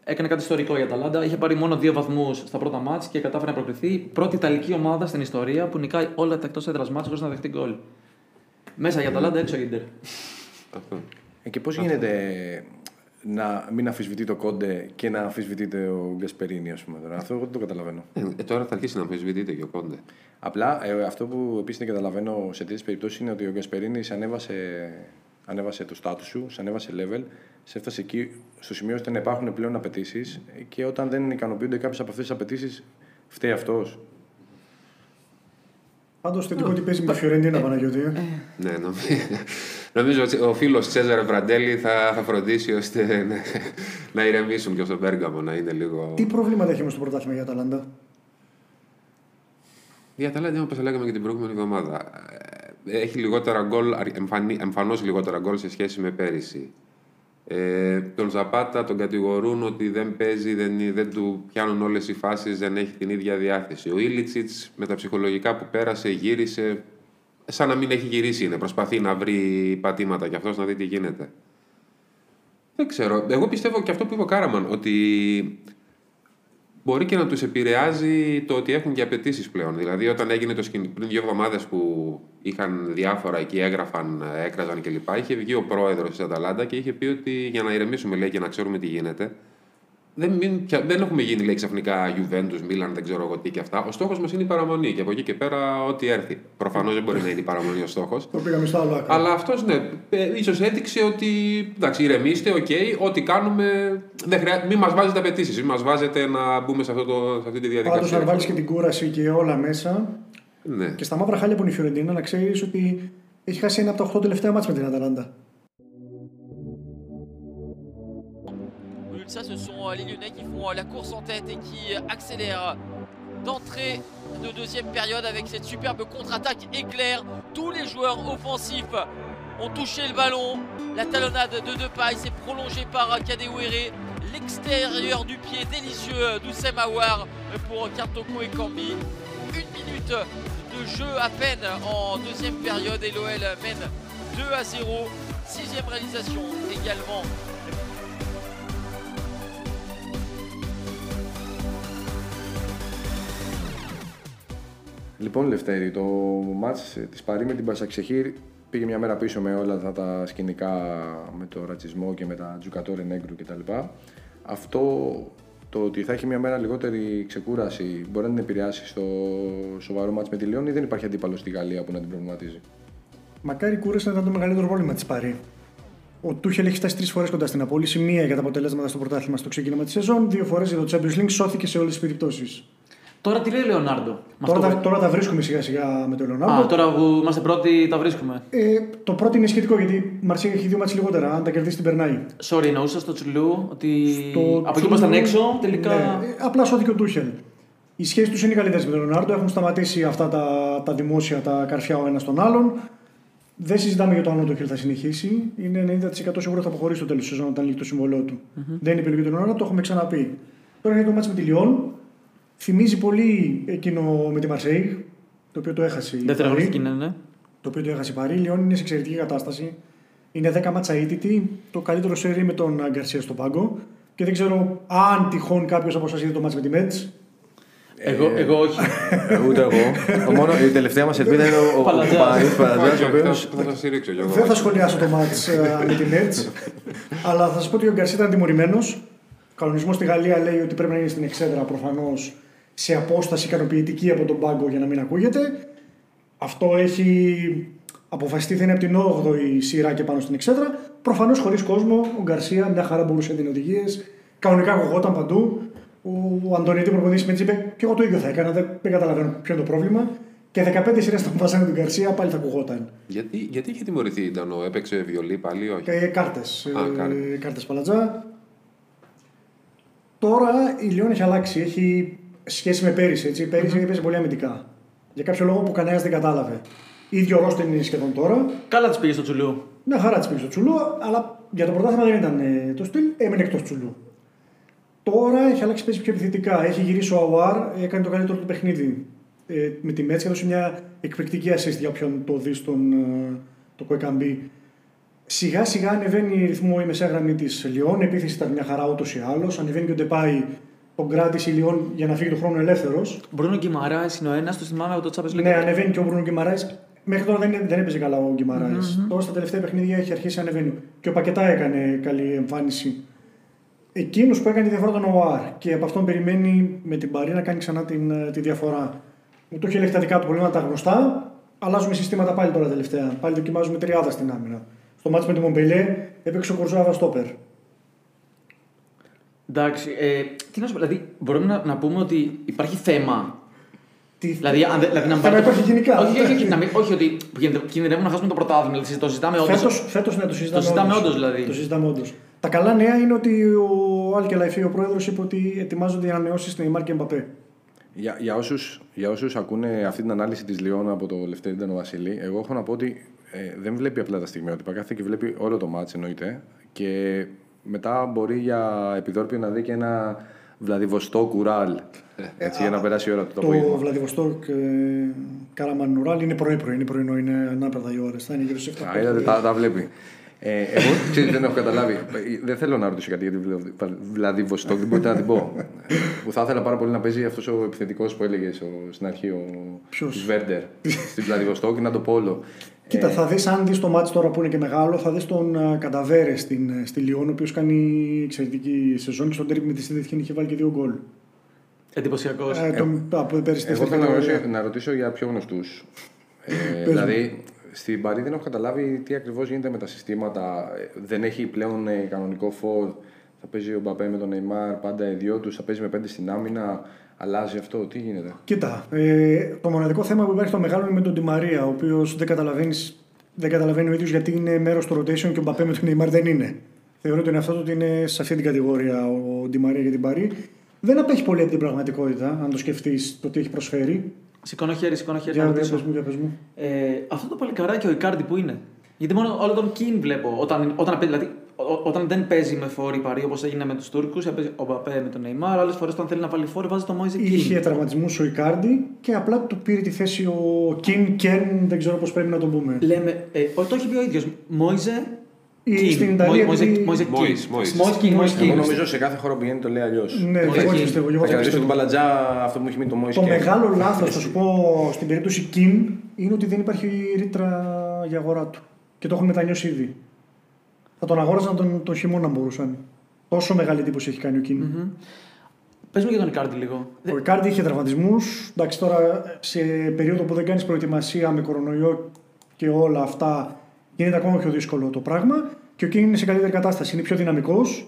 έκανε κάτι ιστορικό για τα Λάντα. Είχε πάρει μόνο δύο βαθμούς στα πρώτα μάτς και κατάφερε να προκριθεί. Πρώτη Ιταλική ομάδα στην ιστορία που νικάει όλα τα εκτός έδρας μάτς χωρίς να δεχτεί γκολ. Μέσα για τα Λάντα, έξω Ιντερ. Αυτό. Ε, και πώς γίνεται να μην αμφισβητεί το κόντε και να αμφισβητείται ο Γκασπερίνη, ας πούμε. Τώρα. Αυτό εγώ δεν το καταλαβαίνω. Ε, ε, τώρα θα αρχίσει να αμφισβητείται και ο Κόντε. Απλά ε, αυτό που επίσης δεν καταλαβαίνω σε τέτοιε περιπτώσεις είναι ότι ο Γκασπερίνη ανέβασε, ανέβασε το στάτου σου, σε ανέβασε level, σε έφτασε εκεί στο σημείο ώστε να υπάρχουν πλέον απαιτήσεις και όταν δεν ικανοποιούνται κάποιες από αυτές τις απαιτήσεις, φταίει αυτός. Πάντως θετικό ότι παίζει με τη Φιωρεντίνα Παναγιώτη. ε. Ναι, νομίζω, νομίζω ότι ο φίλος Τσέζαρε Βραντέλη θα, θα φροντίσει ώστε να, να ηρεμήσουν και στον Πέργαμο να είναι λίγο. Τι προβλήματα έχει όμω στο πρωτάθλημα για τα Λάντα. Η Αταλάντα, όπως λέγαμε και την προηγούμενη εβδομάδα, ε, έχει λιγότερα γκολ, εμφανώς λιγότερα γκολ σε σχέση με πέρυσι. Ε, τον Ζαπάτα τον κατηγορούν ότι δεν παίζει, δεν, δεν του πιάνουν όλες οι φάσεις, δεν έχει την ίδια διάθεση. Ο Ήλιτσιτς με τα ψυχολογικά που πέρασε γύρισε, σαν να μην έχει γυρίσει είναι, προσπαθεί να βρει πατήματα και αυτός να δει τι γίνεται. Δεν ξέρω. Εγώ πιστεύω και αυτό που είπε ο Κάραμαν, ότι μπορεί και να τους επηρεάζει το ότι έχουν και απαιτήσεις πλέον. Δηλαδή, όταν έγινε το σκηνικό πριν δύο εβδομάδες που είχαν διάφορα εκεί, έγραφαν, έκραζαν κλπ. Είχε βγει ο πρόεδρος της Αταλάντα και είχε πει ότι για να ηρεμήσουμε λέει, και να ξέρουμε τι γίνεται. Δεν, μην, πια- δεν έχουμε γίνει λέει, ξαφνικά Juventus, Μίλαν, δεν ξέρω εγώ τι και αυτά. Ο στόχος μας είναι η παραμονή και από εκεί και πέρα ό,τι έρθει. Προφανώς δεν μπορεί να είναι η παραμονή ο στόχος. Το πήγαμε στο άλλο άκρο. Αλλά αυτός ναι, ε, ίσως έδειξε ότι εντάξει, ηρεμήστε, οκ, ό,τι κάνουμε. Δεν χρειά... Μην μας βάζετε απαιτήσεις, μην μας βάζετε να μπούμε σε, αυτό το, σε αυτή τη Πάντως, διαδικασία. αν βάλεις και την κούραση και όλα μέσα. Ναι. Και στα μαύρα χάλια που είναι η Φιωρεντίνα, να ξέρεις ότι έχει χάσει ένα από τα 8 τελευταία ματς με την Αταλάντα. Ça, ce sont euh, les Lyonnais qui font euh, la course en tête et qui euh, accélèrent d'entrée de deuxième période avec cette superbe contre-attaque éclair. Tous les joueurs offensifs ont touché le ballon. La talonnade de Depay s'est prolongée par Kadewere. L'extérieur du pied délicieux d'Oussem Aouar pour Kartoko et Kambi. Une minute de jeu à peine en deuxième période et l'OL mène 2 à 0. Sixième réalisation également Λοιπόν, Λευτέρη, το μάτς της Παρή με την Πασαξεχήρ πήγε μια μέρα πίσω με όλα αυτά τα σκηνικά με το ρατσισμό και με τα τζουκατόρε νέγκρου κτλ. Αυτό το ότι θα έχει μια μέρα λιγότερη ξεκούραση μπορεί να την επηρεάσει στο σοβαρό μάτς με τη Λιόν ή δεν υπάρχει αντίπαλο στη Γαλλία που να την προβληματίζει; Μακάρι η κούραση να ήταν το μεγαλύτερο πρόβλημα της Παρή. Ο Τούχελ έχει φτάσει τρεις φορές κοντά στην απόλυση. Μία για τα αποτελέσματα στο πρωτάθλημα στο ξεκίνημα της σεζόν, δύο φορές για το Champions League, σώθηκε σε όλες τις περιπτώσεις. Τώρα τι λέει ο Λεωνάρντο. με Τώρα, αυτό τα, που- τώρα τα βρίσκουμε σιγά σιγά με τον Α, Λεωνάρντο. τώρα που είμαστε πρώτοι τα βρίσκουμε. Ε, το πρώτο είναι σχετικό γιατί η Μαρσία έχει δύο μάτς λιγότερα. Αν τα κερδίσει την περνάει. Sorry, εννοούσα στο Τσουλού ότι Το από εκεί Τσούλου- που ήμασταν έξω τελικά. Ναι, ε, απλά σώθηκε ο Τούχελ. Οι σχέσεις τους είναι καλύτερες με τον Λεωνάρντο. Έχουν σταματήσει αυτά τα, τα δημόσια, τα καρφιά ο ένας τον άλλον. Δεν συζητάμε για το αν ο Τούχελ θα συνεχίσει. Είναι 90% σίγουρο θα αποχωρήσει στο τέλος της σεζόν όταν λύγει το συμβολό του. Δεν είναι επιλογή του Λεωνάρντο, το έχουμε ξαναπεί. Τώρα είναι το μάτς με τη Λιόν. Θυμίζει πολύ εκείνο με τη Μαρσέη, το οποίο το έχασε. η Δεύτερα Παρί. αγωνιστική είναι, ναι. το οποίο το έχασε η Παρή. Η Λιόν είναι σε εξαιρετική κατάσταση. Είναι 10 μάτσα ήττητη, το καλύτερο σερί με τον Γκαρσία στο πάγκο. Και δεν ξέρω αν τυχόν κάποιος από εσάς είδε το μάτς με τη Μέτς. Εγώ, εγώ όχι. Ε, Ούτε εγώ. Το μόνο, η τελευταία μας ελπίδα είναι ο- ο Παλατζάς. Παναγιώτης Παλατζάς, Όχι, ο όχι, οποίος θα- θα σας στηρίξω Γιώργο. Δεν θα σχολιάσω το μάτς ε, με τη Μέτς. αλλά θα σας πω ότι ο Γκαρσία ήταν τιμωρημένος. Ο κανονισμός στη Γαλλία λέει ότι πρέπει να είναι στην εξέδρα προφανώς σε απόσταση ικανοποιητική από τον πάγκο για να μην ακούγεται. Αυτό έχει αποφασιστεί θα είναι από την 8η σειρά και πάνω στην εξέδρα. Προφανώς χωρίς κόσμο, ο Γκαρσία μια χαρά μπορούσε να δίνει οδηγίες. Κανονικά ακουγόταν παντού. Ο Αντωνίτη προπονητή με είπε και εγώ το ίδιο θα έκανα. Δεν, δεν καταλαβαίνω ποιο είναι το πρόβλημα. Και 15 σειρές τον βάζανε τον Γκαρσία, πάλι θα ακουγόταν. Γιατί, γιατί είχε τιμωρηθεί, ήταν ο έπαιξε βιολί πάλι, ή όχι; Και κάρτες. Α, κάρτες. Κάρτες παλατζά. Τώρα η Λιόν έχει αλλάξει. Έχει σχέση με πέρυσι. Έτσι. Πέρυσι έπαιζε πολύ αμυντικά. Για κάποιο λόγο που κανένας δεν κατάλαβε. ίδιο ρόστερ είναι σχεδόν τώρα. Καλά της πήγε στο Τσουλού. Μια χαρά της πήγε στο Τσουλού, αλλά για το πρωτάθλημα δεν ήταν ε, το στυλ, έμεινε εκτός Τσουλού. Τώρα έχει αλλάξει παίζει πιο επιθετικά. Έχει γυρίσει ο Αουάρ, έκανε το καλύτερο του παιχνίδι ε, με τη Μέτση. Έδωσε μια εκπληκτική assist για όποιον το δει στον ε, το Κοεκαμπή. Σιγά σιγά ανεβαίνει η ρυθμό η μεσαία γραμμή της Λιόν. Η επίθεση ήταν μια χαρά ούτως ή άλλως. Ανεβαίνει και ο Ντεπάη. Τον κράτησε η Λιόν για να φύγει τον χρόνο ελεύθερος. Μπρούνο Γκυμαρά είναι ο ένας, το θυμάμαι από το Champions League. Ναι, ανεβαίνει και ο Μπρούνο Γκυμαράης. Μέχρι τώρα δεν, δεν έπαιζε καλά ο γκυμαραη Τώρα στα τελευταία παιχνίδια έχει αρχίσει να ανεβαίνει. Και ο Πακετά έκανε καλή εμφάνιση. Εκείνος που έκανε τη διαφορά τον ΟΑΡ και από αυτόν περιμένει με την Παρή να κάνει ξανά την, ε, τη διαφορά. Μου το έχει ελέγχει τα δικά του προβλήματα τα γνωστά. Αλλάζουμε συστήματα πάλι τώρα τελευταία. Πάλι δοκιμάζουμε τριάδα στην άμυνα. Στο μάτι με τον Μομπελέ έπαιξε ο Κορζάβα στόπερ. Εντάξει, ε, τι να σου πω, δηλαδή μπορούμε να, να πούμε ότι υπάρχει θέμα. Τι... Δηλαδή, αν, δεν- δηλαδή να μην Θέμα πάρει το- υπάρχει γενικά. Όχι, όχι, όχι, να μην- όχι ότι γίνεται- κινδυνεύουμε να χάσουμε το πρωτάθλημα. Δηλαδή, το συζητάμε όντως. Φέτος, φέτος ναι, το συζητάμε, Το συζητάμε όντως. όντως, δηλαδή. Το συζητάμε όντως. Τα καλά νέα είναι ότι ο Άλκε Λαϊφή, ο πρόεδρος, είπε ότι ετοιμάζονται οι ανανεώσεις στην Neymar και Mbappé. Για, για, όσους, για όσους ακούνε αυτή την ανάλυση της Λιόν από το Λευτέρη Βασίλη, εγώ έχω να πω ότι ε, δεν βλέπει απλά τα στιγμιότυπα, κάθεται και βλέπει όλο το μάτς εννοείται και μετά μπορεί για επιδόρπιο να δει και ένα Βλαδιβοστό κουράλ έτσι, για να περάσει η ώρα του το Το απόγευμα. Βλαδιβοστόκ ε, Καραμανουράλ είναι πρωί-πρωί, είναι πρωινό, είναι ανάπεδα οι ώρες. Θα είναι γύρω στις 7. Α, είδατε, τα, τα βλέπει. Ε, εγώ ξέρετε, δεν έχω καταλάβει. Ε, Δεν θέλω να ρωτήσω κάτι για τη Βλα- Βλαδιβοστόκ, δεν μπορείτε να την πω. που θα ήθελα πάρα πολύ να παίζει αυτός ο επιθετικός που έλεγες στην αρχή, ο Ποιος; της Βέρντερ, στην Βλαδιβοστόκ, να το πω όλο. Κοίτα, Ε, θα δεις, αν δεις το μάτι τώρα που είναι και μεγάλο, θα δεις τον ε, Κανταβέρε στην, ε, στη Λιόν, ο οποίος κάνει εξαιρετική σεζόν και στον τέρμι με τη Σύνδεση είχε βάλει και δύο γκολ. Εντυπωσιακός. Ε, τον- από πέρυσι Εγώ στην θέλω να κατηγορία. ρωτήσω, να ρωτήσω για πιο γνωστούς. Ε, μου. δηλαδή, στην Παρή δεν έχω καταλάβει τι ακριβώς γίνεται με τα συστήματα. Ε, Δεν έχει πλέον ε, κανονικό φόρ. Θα παίζει ο Μπαπέ με τον Νεϊμάρ, πάντα οι δυο τους. Θα παίζει με πέντε στην άμυνα. Αλλάζει αυτό, τι γίνεται; Κοίτα, ε, το μοναδικό θέμα που υπάρχει στο μεγάλο είναι με τον Τη Μαρία, ο οποίος δεν, καταλαβαίνεις- δεν καταλαβαίνει ο ίδιος γιατί είναι μέρος του rotation και ο Μπαπέ με τον Neymar δεν είναι. Θεωρώ τον εαυτό του ότι είναι σε αυτή την κατηγορία ο Ντι Μαρία για την Παρή. Δεν απέχει πολύ από την πραγματικότητα, αν το σκεφτείς το τι έχει προσφέρει. Σηκώνω χέρι, σηκώνω χέρι. Για να πες ρωτήσω. μου, για πες μου. Ε, αυτό το παλικαράκι ο Ικάρντι που είναι. Γιατί μόνο όλο τον Κιν βλέπω. Όταν, όταν, παίζει- δηλαδή, ό- όταν δεν παίζει με φόρη παρή όπως έγινε με τους Τούρκους, παίζει ο Μπαπέ με τον Νεϊμάρ. Άλλες φορές όταν θέλει να βάλει φόρη βάζει το Μόιζε Είχε Κιν. τραυματισμούς ο Ικάρντι και απλά του πήρε τη θέση ο Κιν Κεν, δεν ξέρω πώς πρέπει να τον πούμε. Λέμε, ε, ο- το έχει πει ο ίδιος. Μόιζε Ή Κιν. στην Ιταλία, Μόιζε επειδή- Μόιζε Κιν. Μόις, Μόις. Μόις Κιν, Μόις Εγώ Κιν. νομίζω σε κάθε χώρο που πηγαίνει το λέει αλλιώς. Ναι, Όχι, εγώ εκεί. έτσι πιστεύω. εγώ Θα έτσι κρατήσω πιστεύω. τον Μπαλατζά αυτό που μου έχει μείνει το Μόης Το και- μεγάλο λάθος, θα σου πω, στην περίπτωση Κιν είναι ότι δεν υπάρχει ρήτρα για αγορά του. Και το έχουν μετανιώσει ήδη. Θα τον αγόραζαν τον, τον χειμώνα αν μπορούσαν. Τόσο μεγάλη εντύπωση έχει κάνει ο Κιν. Πες μου για τον Ικάρντι λίγο. Ο Ικάρντι είχε τραυματισμούς. Εντάξει, τώρα σε περίοδο που δεν κάνεις προετοιμασία με κορονοϊό και όλα αυτά, γίνεται ακόμα πιο δύσκολο το πράγμα. Και ο Κίνγκ είναι σε καλύτερη κατάσταση. Είναι πιο δυναμικός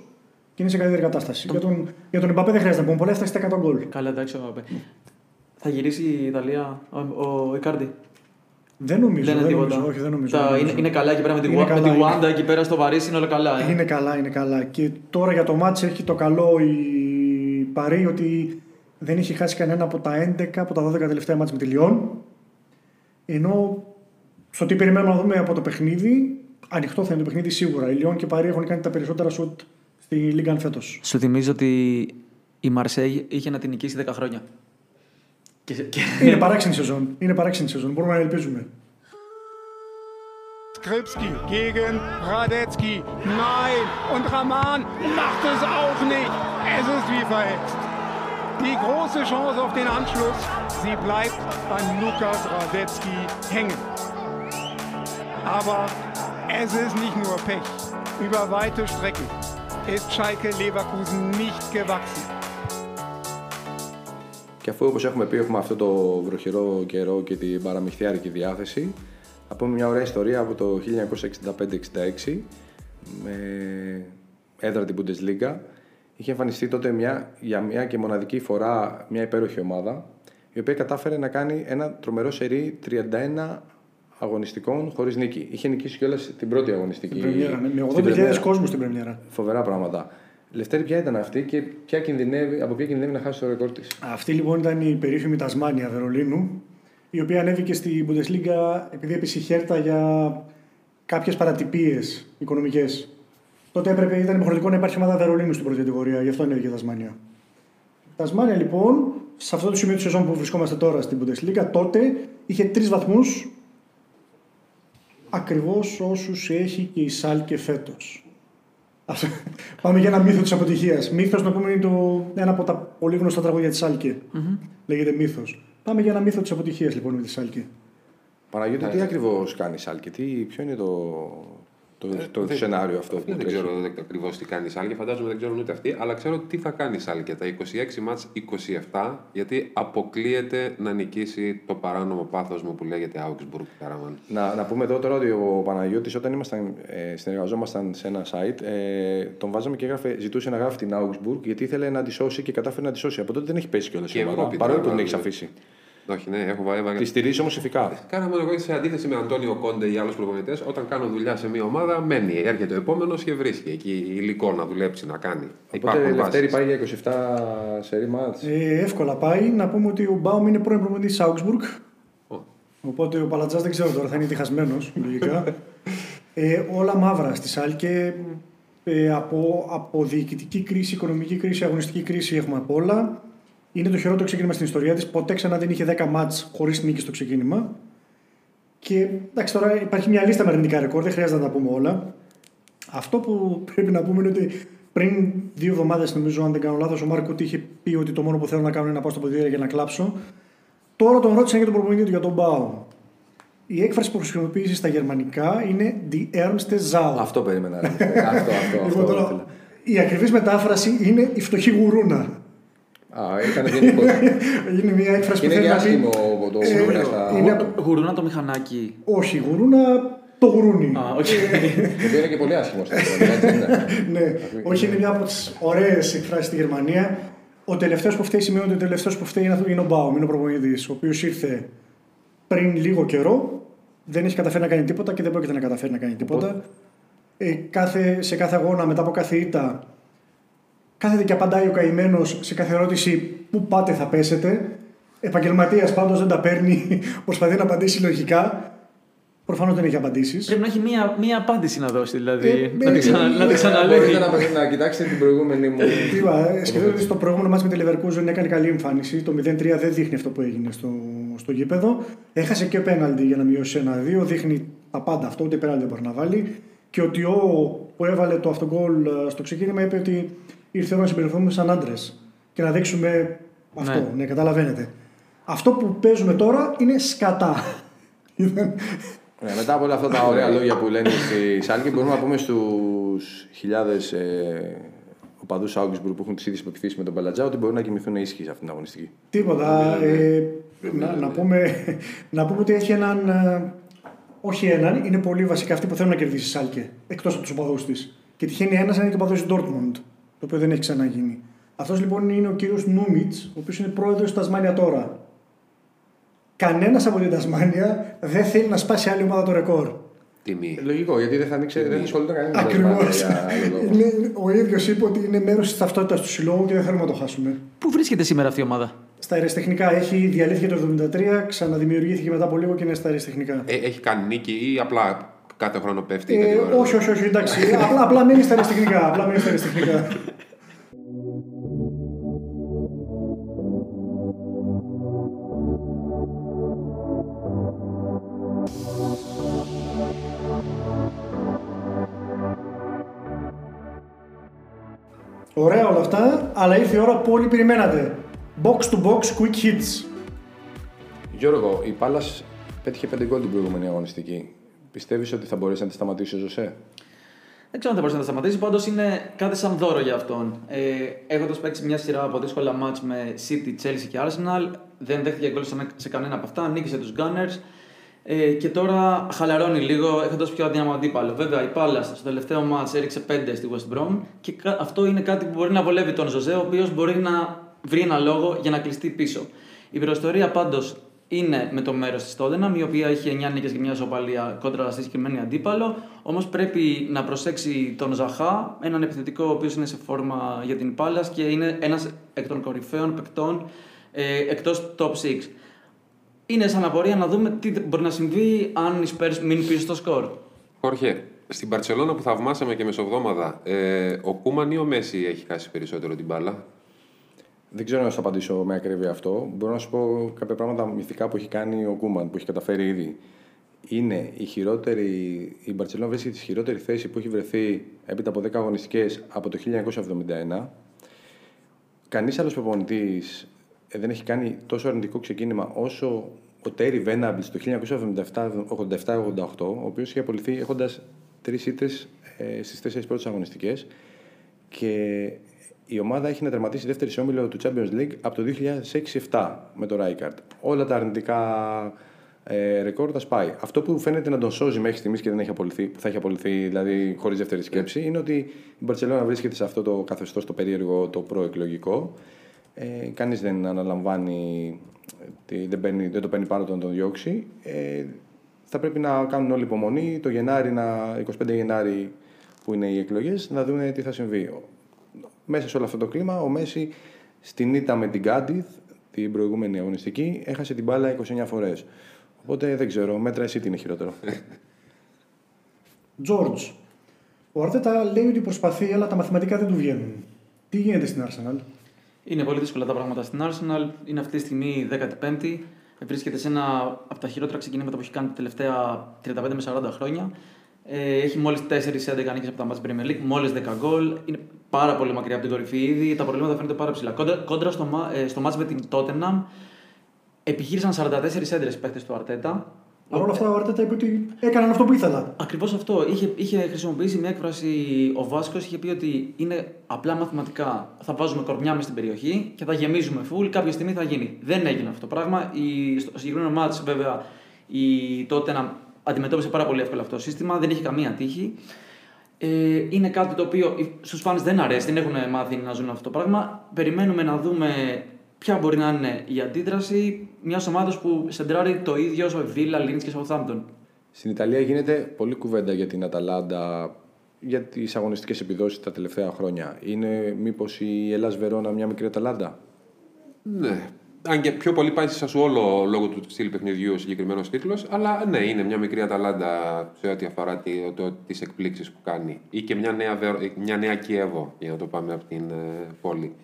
και είναι σε καλύτερη κατάσταση. Για τον, για τον Εμπαπέ δεν χρειάζεται να πούμε πολλά, έφτασε στα 100 γκολ. Καλά, εντάξει, ο Εμπαπέ. Θα γυρίσει η Ιταλία ο, ο Ικάρντι. Δεν νομίζω. Δεν είναι δεν τίποτα. νομίζω, όχι, δεν νομίζω, Τα- δεν είναι, νομίζω. είναι καλά εκεί πέρα με τη, Είναι Γουα- με καλά, τη είναι- Γουάντα εκεί πέρα στο Παρίσι είναι όλα καλά. Ε. Είναι καλά, είναι καλά. Και τώρα για το μάτς έχει το καλό η Παρή ότι δεν έχει χάσει κανένα από τα 11, από τα 12 τελευταία μάτς με τη Λιόν. Ενώ στο τι περιμένουμε να δούμε από το παιχνίδι, ανοιχτό θα είναι το παιχνίδι σίγουρα. Η Λιόν και η Παρή έχουν κάνει τα περισσότερα σουτ στη Λίγκαν φέτος. Σου θυμίζω ότι η Μαρσέη είχε να την νικήσει 10 χρόνια. Και, και... Είναι παράξενη σεζόν. Είναι παράξενη σεζόν. Μπορούμε να ελπίζουμε. Skripski gegen Radetzky. Nein, und Raman macht es auch nicht. Es ist wie verhext. Die große Chance auf den Anschluss, sie bleibt an Lukas Radetzky hängen. Aber es ist nicht nur Pech. Über weite Strecken ist Schalke Leverkusen nicht gewachsen. Και αφού όπως έχουμε πει έχουμε αυτό το βροχερό καιρό και την παραμυθιάρικη διάθεση θα πούμε μια ωραία ιστορία από το 1965-66 με έδρα την Bundesliga είχε εμφανιστεί τότε μια, για μια και μοναδική φορά μια υπέροχη ομάδα η οποία κατάφερε να κάνει ένα τρομερό σερί 31 αγωνιστικών χωρίς νίκη. Είχε νικήσει κιόλας την πρώτη αγωνιστική. Στην πρεμιέρα, ναι, με στην 80.000 πρεμιέρα. κόσμο στην Πρεμιέρα. Φοβερά πράγματα. Λευτέρη, ποια ήταν αυτή και ποια κινδυνεύει, από ποια κινδυνεύει να χάσει το ρεκόρ της; Αυτή λοιπόν ήταν η περίφημη Τασμάνια Βερολίνου, η οποία ανέβηκε στην Bundesliga επειδή έπεσε η Χέρτα για κάποιες παρατυπίες οικονομικές. Τότε έπρεπε, ήταν υποχρεωτικό να υπάρχει ομάδα Βερολίνου στην πρώτη κατηγορία, γι' αυτό ανέβηκε η Τασμάνια. Η Τασμάνια λοιπόν, σε αυτό το σημείο της σεζόν που βρισκόμαστε τώρα στην Bundesliga, τότε είχε τρεις βαθμούς ακριβώς όσους έχει και η Σάλκε φέτος. Αυτό. Πάμε για ένα μύθο της αποτυχίας. Μύθος, να πούμε, είναι το, ένα από τα πολύ γνωστά τραγούδια της σαλκε Λέγεται μύθος. Πάμε για ένα μύθο της αποτυχίας λοιπόν με τη Σάλκε. Παναγιώτη, τι ακριβώς κάνει η Σάλκε, τι, ποιο είναι το, το, το δεν- σενάριο αυτό που Δεν τρέχει. ξέρω ακριβώς τι κάνει η Σάλκε, φαντάζομαι δεν ξέρουν ούτε αυτοί, αλλά ξέρω τι θα κάνει η Σάλκε. Τα 26 μάτς 27, γιατί αποκλείεται να νικήσει το παράνομο πάθος μου που λέγεται Augsburg Καραμάν. Να, να πούμε εδώ τώρα ότι ο Παναγιώτης όταν ήμασταν, ε, συνεργαζόμασταν σε ένα site, ε, τον βάζαμε και έγραφε, ζητούσε να γράφει την Augsburg γιατί ήθελε να τη σώσει και κατάφερε να τη σώσει. Από τότε δεν έχει πέσει κιόλας Και η ομάδα, Ευρώπη παρόλο που τώρα, την έχει δηλαδή. αφήσει. Όχι, ναι, έχω βάλει. Τη στηρίζει όμως ηθικά. Κάναμε εγώ σε αντίθεση με Αντώνιο Κόντε ή άλλους προπονητές, όταν κάνω δουλειά σε μια ομάδα, μένει. Έρχεται ο επόμενος και βρίσκει εκεί υλικό να δουλέψει, να κάνει. Οπότε Υπάρχουν Λευτέρη βάσεις. πάει για 27 σερή μάτς. Ε, εύκολα πάει. Να πούμε ότι ο Μπάουμ είναι πρώην προπονητής της Augsburg. Οπότε ο Παλατζά δεν ξέρω τώρα, θα είναι διχασμένο λογικά. ε, όλα μαύρα στη Σάλκε. Ε, από, από διοικητική κρίση, οικονομική κρίση, αγωνιστική κρίση έχουμε από όλα. Είναι το χειρότερο ξεκίνημα στην ιστορία της. Ποτέ ξανά δεν είχε 10 μάτς χωρίς νίκη στο ξεκίνημα. Και εντάξει, τώρα υπάρχει μια λίστα με αρνητικά ρεκόρ, δεν χρειάζεται να τα πούμε όλα. Αυτό που πρέπει να πούμε είναι ότι πριν δύο εβδομάδες, νομίζω, αν δεν κάνω λάθος, ο Μάρκο τι είχε πει ότι το μόνο που θέλω να κάνω είναι να πάω στο ποδήλατο για να κλάψω. Τώρα τον ρώτησαν για τον προπονητή του, για τον Μπάου. Η έκφραση που χρησιμοποιήσει στα γερμανικά είναι Die Ärmste Sau. Αυτό περίμενα. ρε. αυτό, αυτό, Λοιπόν, αυτό. τώρα, ήθελα. η ακριβής μετάφραση είναι η φτωχή γουρούνα. Α, έκανε γενικό. Είναι μια έκφραση Είναι που και θέλει να άσχημο πει. το Ε, γουρούνα στα. είναι- Το Γουρούνα το μηχανάκι. Όχι γουρούνα, το γουρούνι. Α, οκ. οποίο είναι και πολύ άσχημο στα γερμανικά, έτσι δεν είναι. ναι, όχι, είναι μια από τις ωραίες εκφράσεις στη Γερμανία. Ο τελευταίος που φταίει σημαίνει ότι ο τελευταίος που φταίει είναι αυτό- είναι ο Μπάουμ, είναι ο προπονητής, ο οποίος ήρθε πριν λίγο καιρό, δεν έχει καταφέρει να κάνει τίποτα και δεν πρόκειται να καταφέρει να κάνει τίποτα. Ε, κάθε, σε κάθε αγώνα, μετά από κάθε ήττα, κάθεται και απαντάει ο καημένος σε κάθε ερώτηση πού πάτε θα πέσετε; Επαγγελματίας πάντως δεν τα παίρνει, προσπαθεί να απαντήσει λογικά. Προφανώς δεν έχει απαντήσεις. Πρέπει να έχει μία, μία απάντηση να δώσει, δηλαδή. Ε, να, ε, τη ξανα, να τη Ε, ξαναλέει. Μπορείτε να, να κοιτάξετε την προηγούμενη μου. Τι είπα, ε, σκεφτείτε ότι στο προηγούμενο μάτς με τη Leverkusen έκανε καλή εμφάνιση. Το 0-3 δεν δείχνει αυτό που έγινε στο, στο γήπεδο. Έχασε και πέναλτι για να μειώσει ένα-δύο. Δείχνει τα πάντα αυτό, ούτε πέναλτι δεν μπορεί να βάλει. Και ότι ο που έβαλε το αυτογκολ ε, στο ξεκίνημα είπε ότι ήρθε ώρα να συμπεριφερθούμε σαν άντρες και να δείξουμε αυτό. Ναι. Ναι. καταλαβαίνετε. Αυτό που παίζουμε τώρα είναι σκατά. Ναι, μετά από όλα αυτά τα ωραία λόγια που λένε στη Σάλκη, μπορούμε να πούμε στους χιλιάδες ε, οπαδούς Augsburg που έχουν τις ίδιες πεπιθήσει με τον Μπαλατζά ότι μπορούν να κοιμηθούν ήσυχοι σε αυτήν την αγωνιστική. Τίποτα. Ε, να, να, πούμε, να πούμε ότι έχει έναν. ε, Όχι έναν, είναι πολύ βασικά αυτοί που θέλουν να κερδίσει η Σάλκε εκτός από τους οπαδούς της. Και τυχαίνει ένας να είναι και οπαδό της Dortmund, το οποίο δεν έχει ξαναγίνει. Αυτός λοιπόν είναι ο κύριος Νούμιτς, ο οποίος είναι πρόεδρος της Τασμάνια τώρα. Κανένας από την Τασμάνια δεν θέλει να σπάσει άλλη ομάδα το ρεκόρ. Τιμή. Ε, Λογικό, γιατί δεν θα, ανοίξει, δεν θα ασχολείται κανένας. με τα Ακριβώς. Τασμάνια για άλλο λόγο. ο ίδιος είπε ότι είναι μέρος της ταυτότητας του συλλόγου και δεν θέλουμε να το χάσουμε. Πού βρίσκεται σήμερα αυτή η ομάδα; Στα αεραστεχνικά έχει διαλύθηκε το 1973, ξαναδημιουργήθηκε μετά από λίγο και είναι στα αεραστεχνικά. Ε, έχει κάνει νίκη ή απλά κάθε χρόνο πέφτει. η Ε, κατηγορία; όχι, όχι, όχι, εντάξει. απλά, απλά μένει στα αεραστεχνικά. Απλά μένει στα αεραστεχνικά. Ωραία όλα αυτά, αλλά ήρθε η ώρα που όλοι περιμένατε. Box to box quick hits. Γιώργο, η Πάλα πέτυχε 5 γκολ την προηγούμενη αγωνιστική. Πιστεύεις ότι θα μπορέσει να τη σταματήσει ο Ζωσέ; Δεν ξέρω αν θα μπορέσει να τα σταματήσει, πάντως είναι κάτι σαν δώρο για αυτόν. Ε, Έχοντας παίξει μια σειρά από δύσκολα μάτς με City, Chelsea και Arsenal, δεν δέχτηκε γκολ σε, σε κανένα από αυτά, νίκησε τους Gunners ε, και τώρα χαλαρώνει λίγο έχοντας πιο αδύναμο αντίπαλο. Βέβαια, η Πάλα στο τελευταίο μάτς έριξε 5 στη West Brom και κα- αυτό είναι κάτι που μπορεί να βολεύει τον Ζωζέ, ο οποίος μπορεί να βρει ένα λόγο για να κλειστεί πίσω. Η πρωτοστορία πάντως είναι με το μέρος της Tottenham, η οποία έχει 9 νίκες και μια ισοπαλία κόντρα στη συγκεκριμένη αντίπαλο. Όμως πρέπει να προσέξει τον Ζαχά, έναν επιθετικό ο οποίος είναι σε φόρμα για την Πάλα και είναι ένας εκ των κορυφαίων παικτών ε, εκτός top 6. Είναι σαν απορία να δούμε τι μπορεί να συμβεί αν οι Spurs μείνουν πίσω στο σκορ. Χόρχε, στην Παρσελώνα που θαυμάσαμε και μεσοβδόμαδα, ε, ο Κούμαν ή ο Μέση έχει χάσει περισσότερο την μπάλα; Δεν ξέρω να σου απαντήσω με ακρίβεια αυτό. Μπορώ να σου πω κάποια πράγματα μυθικά που έχει κάνει ο Κούμαν, που έχει καταφέρει ήδη. Είναι η χειρότερη. Η Μπαρσελόνα βρίσκεται στη χειρότερη θέση που έχει βρεθεί έπειτα από 10 αγωνιστικές από το 1971. Κανείς άλλος προπονητής δεν έχει κάνει τόσο αρνητικό ξεκίνημα όσο ο Τέρι Βέναμπλ το 1987-88, ο οποίος είχε απολυθεί έχοντας τρεις ήττε ε, στις τέσσερις πρώτες αγωνιστικές. Και η ομάδα έχει να τερματίσει δεύτερη σε όμιλο του Champions League από το 2006-7 με το Rijkaard. Όλα τα αρνητικά ε, ρεκόρ τα σπάει. Αυτό που φαίνεται να τον σώζει μέχρι στιγμής και δεν έχει απολυθεί, που θα έχει απολυθεί δηλαδή χωρίς δεύτερη σκέψη, είναι ότι η Μπαρσελόνα βρίσκεται σε αυτό το καθεστώς το περίεργο, το προεκλογικό. Ε, Κανείς δεν αναλαμβάνει, τι- δεν, παίρνει, δεν το παίρνει πάνω του να τον διώξει. Ε, θα πρέπει να κάνουν όλη υπομονή το Γενάρη, να, 25 Γενάρη που είναι οι εκλογές, να δουν τι θα συμβεί. Μέσα σε όλο αυτό το κλίμα, ο Μέση στην ήττα με την Κάντιθ, την προηγούμενη αγωνιστική, έχασε την μπάλα 29 φορές. Οπότε δεν ξέρω, μέτρα εσύ τι είναι χειρότερο. George. Ο Αρτέτα λέει ότι προσπαθεί, αλλά τα μαθηματικά δεν του βγαίνουν. Τι γίνεται στην Arsenal; Είναι πολύ δύσκολα τα πράγματα στην Arsenal. Είναι αυτή τη στιγμή η 15η. Βρίσκεται σε ένα από τα χειρότερα ξεκινήματα που έχει κάνει τα τελευταία 35 με 40 χρόνια. Ε, έχει μόλις 4 σε 11 νίκες από τα μάτια Premier League, μόλις 10 γκολ. Είναι πάρα πολύ μακριά από την κορυφή ήδη. Τα προβλήματα φαίνονται πάρα ψηλά. Κόντρα, κόντρα στο, μα- ε, στο μάτς με την Tottenham επιχείρησαν 44 έντρες παίχτες του Αρτέτα. Παρ' όλα αυτά, ο Αρτέτα είπε ότι έκαναν αυτό που ήθελα. Ακριβώς αυτό. Είχε, είχε χρησιμοποιήσει μια έκφραση ο Βάσκος, είχε πει ότι είναι απλά μαθηματικά. Θα βάζουμε κορμιά μες στην περιοχή και θα γεμίζουμε φουλ. Κάποια στιγμή θα γίνει. Δεν έγινε αυτό το πράγμα. Η, στο συγκεκριμένο μάτς, βέβαια, η τότε να αντιμετώπισε πάρα πολύ εύκολα αυτό το σύστημα. Δεν είχε καμία τύχη. Ε, είναι κάτι το οποίο στους φάνες δεν αρέσει, δεν έχουν μάθει να ζουν αυτό το πράγμα. Περιμένουμε να δούμε ποια μπορεί να είναι η αντίδραση μιας ομάδας που σεντράρει το ίδιο όσο η Βίλα, Λίνιτ και Southampton. Στην Ιταλία γίνεται πολλή κουβέντα για την Αταλάντα, για τις αγωνιστικές επιδόσεις τα τελευταία χρόνια. Είναι μήπως η Ελλάς Βερόνα μια μικρή Αταλάντα; Ναι. Αν και πιο πολύ πάει σε Σασουόλο λόγω του στυλ παιχνιδιού ο συγκεκριμένος τίτλος, αλλά ναι, είναι μια μικρή Αταλάντα σε ό,τι αφορά τι τις εκπλήξεις που κάνει. Ή και μια νέα, Βερο- μια νέα Κιέβο, για να το πάμε από την ε, πόλη.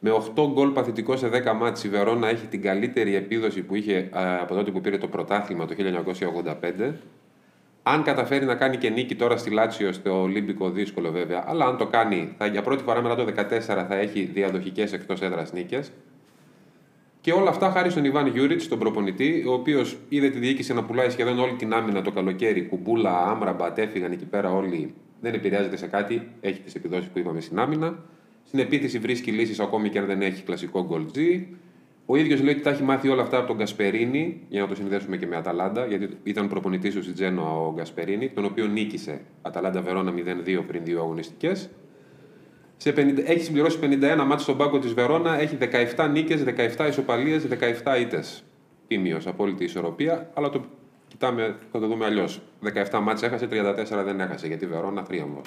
Με 8 γκολ παθητικός σε 10 μάτς η Βερόνα έχει την καλύτερη επίδοση που είχε ε, από τότε που πήρε το πρωτάθλημα το 1985. Αν καταφέρει να κάνει και νίκη τώρα στη Λάτσιο στο Ολύμπικο, δύσκολο βέβαια, αλλά αν το κάνει, θα, για πρώτη φορά μετά το 2014 θα έχει διαδοχικές εκτός έδρας νίκες. Και όλα αυτά χάρη στον Ιβάν Γιούριτς, τον προπονητή, ο οποίος είδε τη διοίκηση να πουλάει σχεδόν όλη την άμυνα το καλοκαίρι. Κουμπούλα, Άμραμπατ, έφυγαν εκεί πέρα όλοι. Δεν επηρεάζεται σε κάτι, έχει τις επιδόσεις που είπαμε στην άμυνα. Στην επίθεση βρίσκει λύσεις ακόμη και αν δεν έχει κλασικό γκολτζή. Ο ίδιος λέει ότι τα έχει μάθει όλα αυτά από τον Γκασπερίνι, για να το συνδέσουμε και με Αταλάντα, γιατί ήταν προπονητής του στην Τζένοα ο Γκασπερίνι, τον οποίο νίκησε Αταλάντα Βερόνα 0-2 πριν δύο αγωνιστικές. Σε 50, έχεις συμπληρώσει 51 μάτς στον πάγκο της Βερόνα, έχει 17 νίκες, 17 ισοπαλίες, 17 ήττες. Τίμιος, απόλυτη ισορροπία, αλλά το κοιτάμε, θα το δούμε αλλιώς. 17 μάτς έχασε, 34 δεν έχασε, γιατί η Βερόνα θρίαμβο.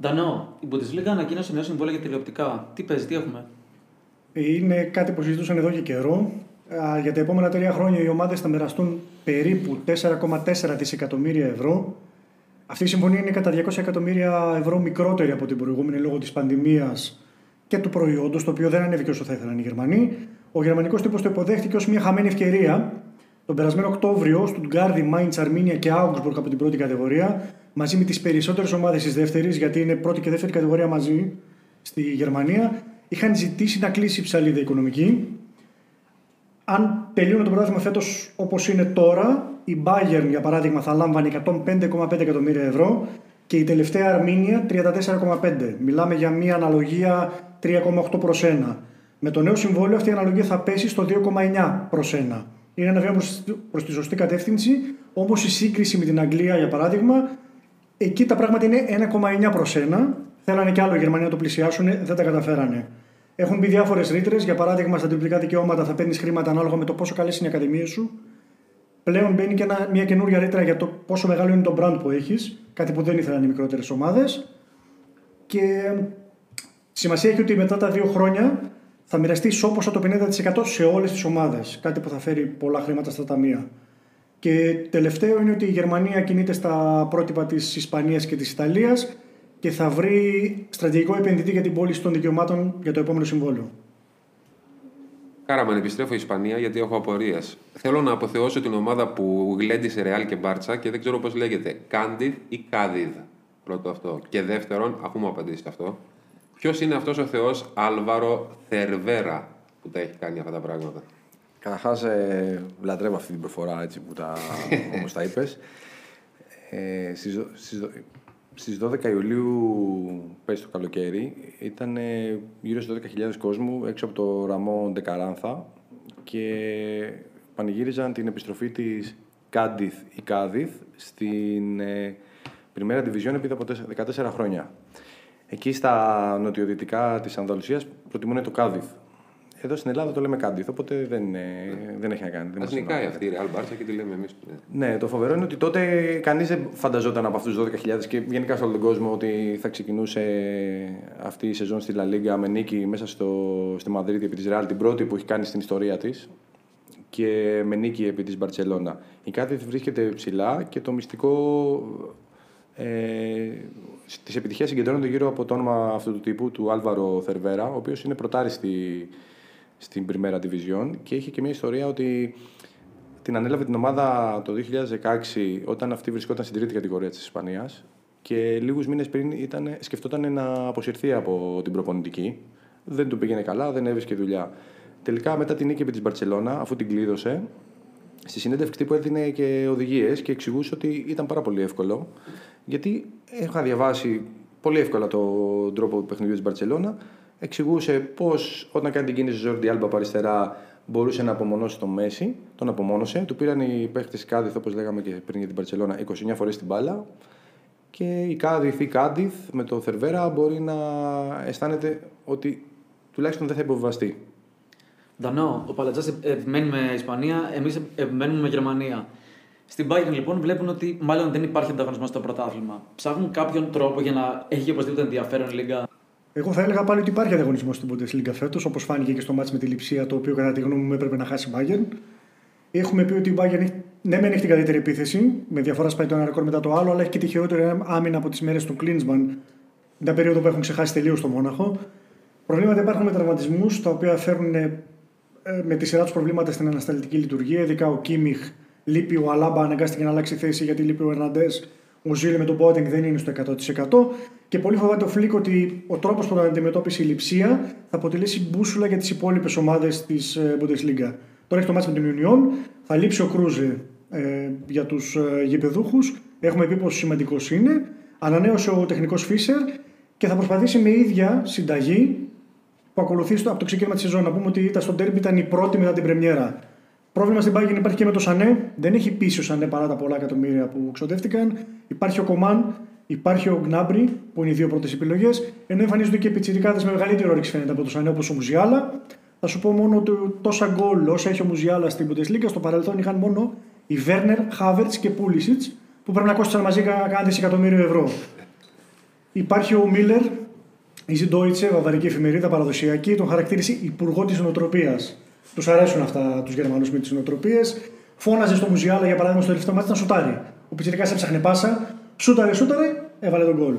Ντανό, η Bundesliga ανακοίνωσε νέο συμβόλαιο για τηλεοπτικά. Τι παίζει, τι έχουμε; Είναι κάτι που συζητούσαν εδώ και καιρό. Α, Για τα επόμενα τρία χρόνια οι ομάδες θα μοιραστούν περίπου 4,4 δισεκατομμύρια ευρώ. Αυτή η συμφωνία είναι κατά 200 εκατομμύρια ευρώ μικρότερη από την προηγούμενη λόγω της πανδημίας και του προϊόντος, το οποίο δεν ανέβηκε όσο θα ήθελαν οι Γερμανοί. Ο γερμανικός τύπος το υποδέχτηκε ως μια χαμένη ευκαιρία. Τον περασμένο Οκτώβριο, Στουτγκάρδη, Μάιντς, Αρμίνια και Άουγκσμπουργκ από την πρώτη κατηγορία, μαζί με τις περισσότερες ομάδες της δεύτερης, γιατί είναι πρώτη και δεύτερη κατηγορία μαζί στη Γερμανία, είχαν ζητήσει να κλείσει η ψαλίδα οικονομική. Αν τελείωνε το πρωτάθλημα φέτος όπως είναι τώρα, η Bayern για παράδειγμα θα λάμβανε 105,5 εκατομμύρια ευρώ και η τελευταία Αρμίνια 34,5. Μιλάμε για μια αναλογία 3,8 προς 1. Με το νέο συμβόλαιο αυτή η αναλογία θα πέσει στο 2,9 προς 1. Είναι ένα βήμα προς τη σωστή κατεύθυνση, όμως η σύγκριση με την Αγγλία για παράδειγμα, εκεί τα πράγματα είναι 1,9 προς 1. Θέλανε κι άλλο οι Γερμανοί να το πλησιάσουν, δεν τα καταφέρανε. Έχουν μπει διάφορες ρήτρες. Για παράδειγμα, στα τριπλικά δικαιώματα θα παίρνεις χρήματα ανάλογα με το πόσο καλές είναι οι ακαδημίες σου. Πλέον μπαίνει και ένα, μια καινούργια ρήτρα για το πόσο μεγάλο είναι το brand που έχεις. Κάτι που δεν ήθελαν οι μικρότερες ομάδες. Και σημασία έχει ότι μετά τα δύο χρόνια θα μοιραστεί ισόποσα το 50% σε όλες τις ομάδες. Κάτι που θα φέρει πολλά χρήματα στα ταμεία. Και τελευταίο είναι ότι η Γερμανία κινείται στα πρότυπα της Ισπανίας και της Ιταλίας και θα βρει στρατηγικό επενδυτή για την πώληση των δικαιωμάτων για το επόμενο συμβόλαιο. Κάραμαν, επιστρέφω η Ισπανία γιατί έχω απορίες. Θέλω να αποθεώσω την ομάδα που γλέντισε Ρεάλ και Μπάρτσα και δεν ξέρω πώς λέγεται. Κάντιδ ή Κάδιδ; Πρώτο αυτό. Και δεύτερον, αφού μου απαντήσετε αυτό, ποιος είναι αυτός ο Θεός Άλβαρο Θερβέρα που τα έχει κάνει αυτά τα πράγματα; Καταρχάς, ε, λατρεύω αυτή την προφορά έτσι που τα, όπως τα είπες. Ε, στις, δο- στις, δο- στις 12 Ιουλίου, πέρσι το καλοκαίρι, ήταν ε, γύρω στους 12.000 κόσμου έξω από το ραμό Ντεκαράνθα και πανηγύριζαν την επιστροφή της Κάντιθ ή Κάδιθ στην ε, Πριμέρα Division επί από 14 χρόνια. Εκεί στα νοτιοδυτικά της Ανδαλουσίας προτιμούν το Κάδιθ. Εδώ στην Ελλάδα το λέμε Κάντιθ, οπότε δεν, ε, δεν έχει να κάνει. δεν Α μας νικάει ενδιαφέρει. αυτή η Ρεάλ Μπάρτσα και τη λέμε εμείς. Ναι, το φοβερό είναι ότι τότε κανείς δεν φανταζόταν από αυτούς τους 12.000 και γενικά σε όλο τον κόσμο ότι θα ξεκινούσε αυτή η σεζόν στη Λα Λίγκα με νίκη μέσα στο, στη Μαδρίτη επί της Ρεάλ, την πρώτη που έχει κάνει στην ιστορία της και με νίκη επί της Μπαρτσελώνα. Η Κάδιθ βρίσκεται ψηλά και το μυστικό ε, τη επιτυχία συγκεντρώνεται γύρω από το όνομα αυτού του τύπου, του Άλβαρο Θερβέρα, ο οποίος είναι πρωτάρι στη, στην Primera Division και είχε και μια ιστορία ότι την ανέλαβε την ομάδα το 2016 όταν αυτή βρισκόταν στην τρίτη κατηγορία της Ισπανίας και λίγους μήνες πριν ήταν, σκεφτόταν να αποσυρθεί από την προπονητική. Δεν του πήγαινε καλά, δεν έβρισκε δουλειά. Τελικά μετά την νίκη επί της Μπαρτσελώνα, αφού την κλείδωσε, στη συνέντευξη τύπου έδινε και οδηγίες και εξηγούσε ότι ήταν πάρα πολύ εύκολο. Γιατί είχα διαβάσει πολύ εύκολα τον τρόπο του παιχνιδιού της Μπαρσελόνα. Εξηγούσε πώς όταν κάνει την κίνηση Ζόρντι Άλμπα από αριστερά μπορούσε να απομονώσει τον Μέση. Τον απομόνωσε. Του πήραν οι παίχτες Κάδιθ, όπως λέγαμε και πριν για την Μπαρσελόνα, 29 φορές την μπάλα. Και η Κάδιθ ή Κάντιθ με το Θερβέρα μπορεί να αισθάνεται ότι τουλάχιστον δεν θα υποβιβαστεί. Δανό, ο Παλατζάς επιμένει με Ισπανία, εμείς επιμένουμε με Γερμανία. Στην Bayern λοιπόν βλέπουν ότι μάλλον δεν υπάρχει ανταγωνισμός στο πρωτάθλημα. Ψάχνουν κάποιον τρόπο για να έχει οπωσδήποτε ενδιαφέρον η Λίγκα. Εγώ θα έλεγα πάλι ότι υπάρχει ανταγωνισμός στην Bundesliga φέτος, όπως φάνηκε και στο μάτς με τη Λιψία, το οποίο κατά τη γνώμη μου έπρεπε να χάσει η Bayern. Έχουμε πει ότι η Bayern έχει, ναι, μεν έχει την καλύτερη επίθεση, με διαφορά σπάει το ένα ρεκόρ μετά το άλλο, αλλά έχει και τη χειρότερη άμυνα από τις μέρες του Klinsmann, μια περίοδο που έχουν ξεχάσει τελείως το Μόναχο. Προβλήματα υπάρχουν με τραυματισμούς, τα οποία φέρνουν ε, με τη σειρά τους προβλήματα στην ανασταλτική λειτουργία. Ειδικά ο Κίμιχ λείπει, ο Αλάμπα αναγκάστηκε να αλλάξει θέση γιατί λείπει ο Ερναντέ. Ο Ζίλε με τον Μπόατενγκ δεν είναι στο 100%. Και πολύ φοβάται ο Φλικ ότι ο τρόπος που τους αντιμετώπισε η Λειψία θα αποτελέσει μπούσουλα για τις υπόλοιπες ομάδες της Bundesliga. Τώρα έχει το μάτι με την Union, θα λείψει ο Κρούζε ε, για τους ε, γηπεδούχους. Έχουμε πει πόσο σημαντικός είναι. Ανανέωσε ο τεχνικός Φίσερ και θα προσπαθήσει με ίδια συνταγή που ακολουθεί στο, από το ξεκίνημα της σεζόν. Να πούμε ότι ήταν στο τέρμπι ήταν η πρώτη μετά την Πρεμιέρα. Πρόβλημα στην Bayern υπάρχει και με το Σανέ. Δεν έχει πείσει ο Σανέ παρά τα πολλά εκατομμύρια που ξοδεύτηκαν. Υπάρχει ο Κομάν, υπάρχει ο Γκνάμπρι που είναι οι δύο πρώτες επιλογές. Ενώ εμφανίζονται και πιτσιρικάδες με μεγαλύτερη όρεξη φαίνεται από το Σανέ όπως ο Μουζιάλα. Θα σου πω μόνο ότι τόσα γκολ όσα έχει ο Μουζιάλα στην Bundesliga στο παρελθόν είχαν μόνο οι Βέρνερ, Χάβερτ και Πούλισιτ που πρέπει να κόστησαν μαζί κανένα δισεκατομμύριο ευρώ. Υπάρχει ο Μίλλερ, η Ζιντόιτσε, βαβαρική εφημερίδα παραδοσιακή, τον χαρακτήρισε υπουργό της νοοτροπίας. Τους αρέσουν αυτά τους Γερμανούς με τις νοοτροπίες. Φώναζε στο Μουζιάλα για παράδειγμα στο τελευταίο μάτι να σουτάρει. Ο Πιτσυρικά έψαχνε πάσα, σούταρε, σούταρε, έβαλε τον γκολ.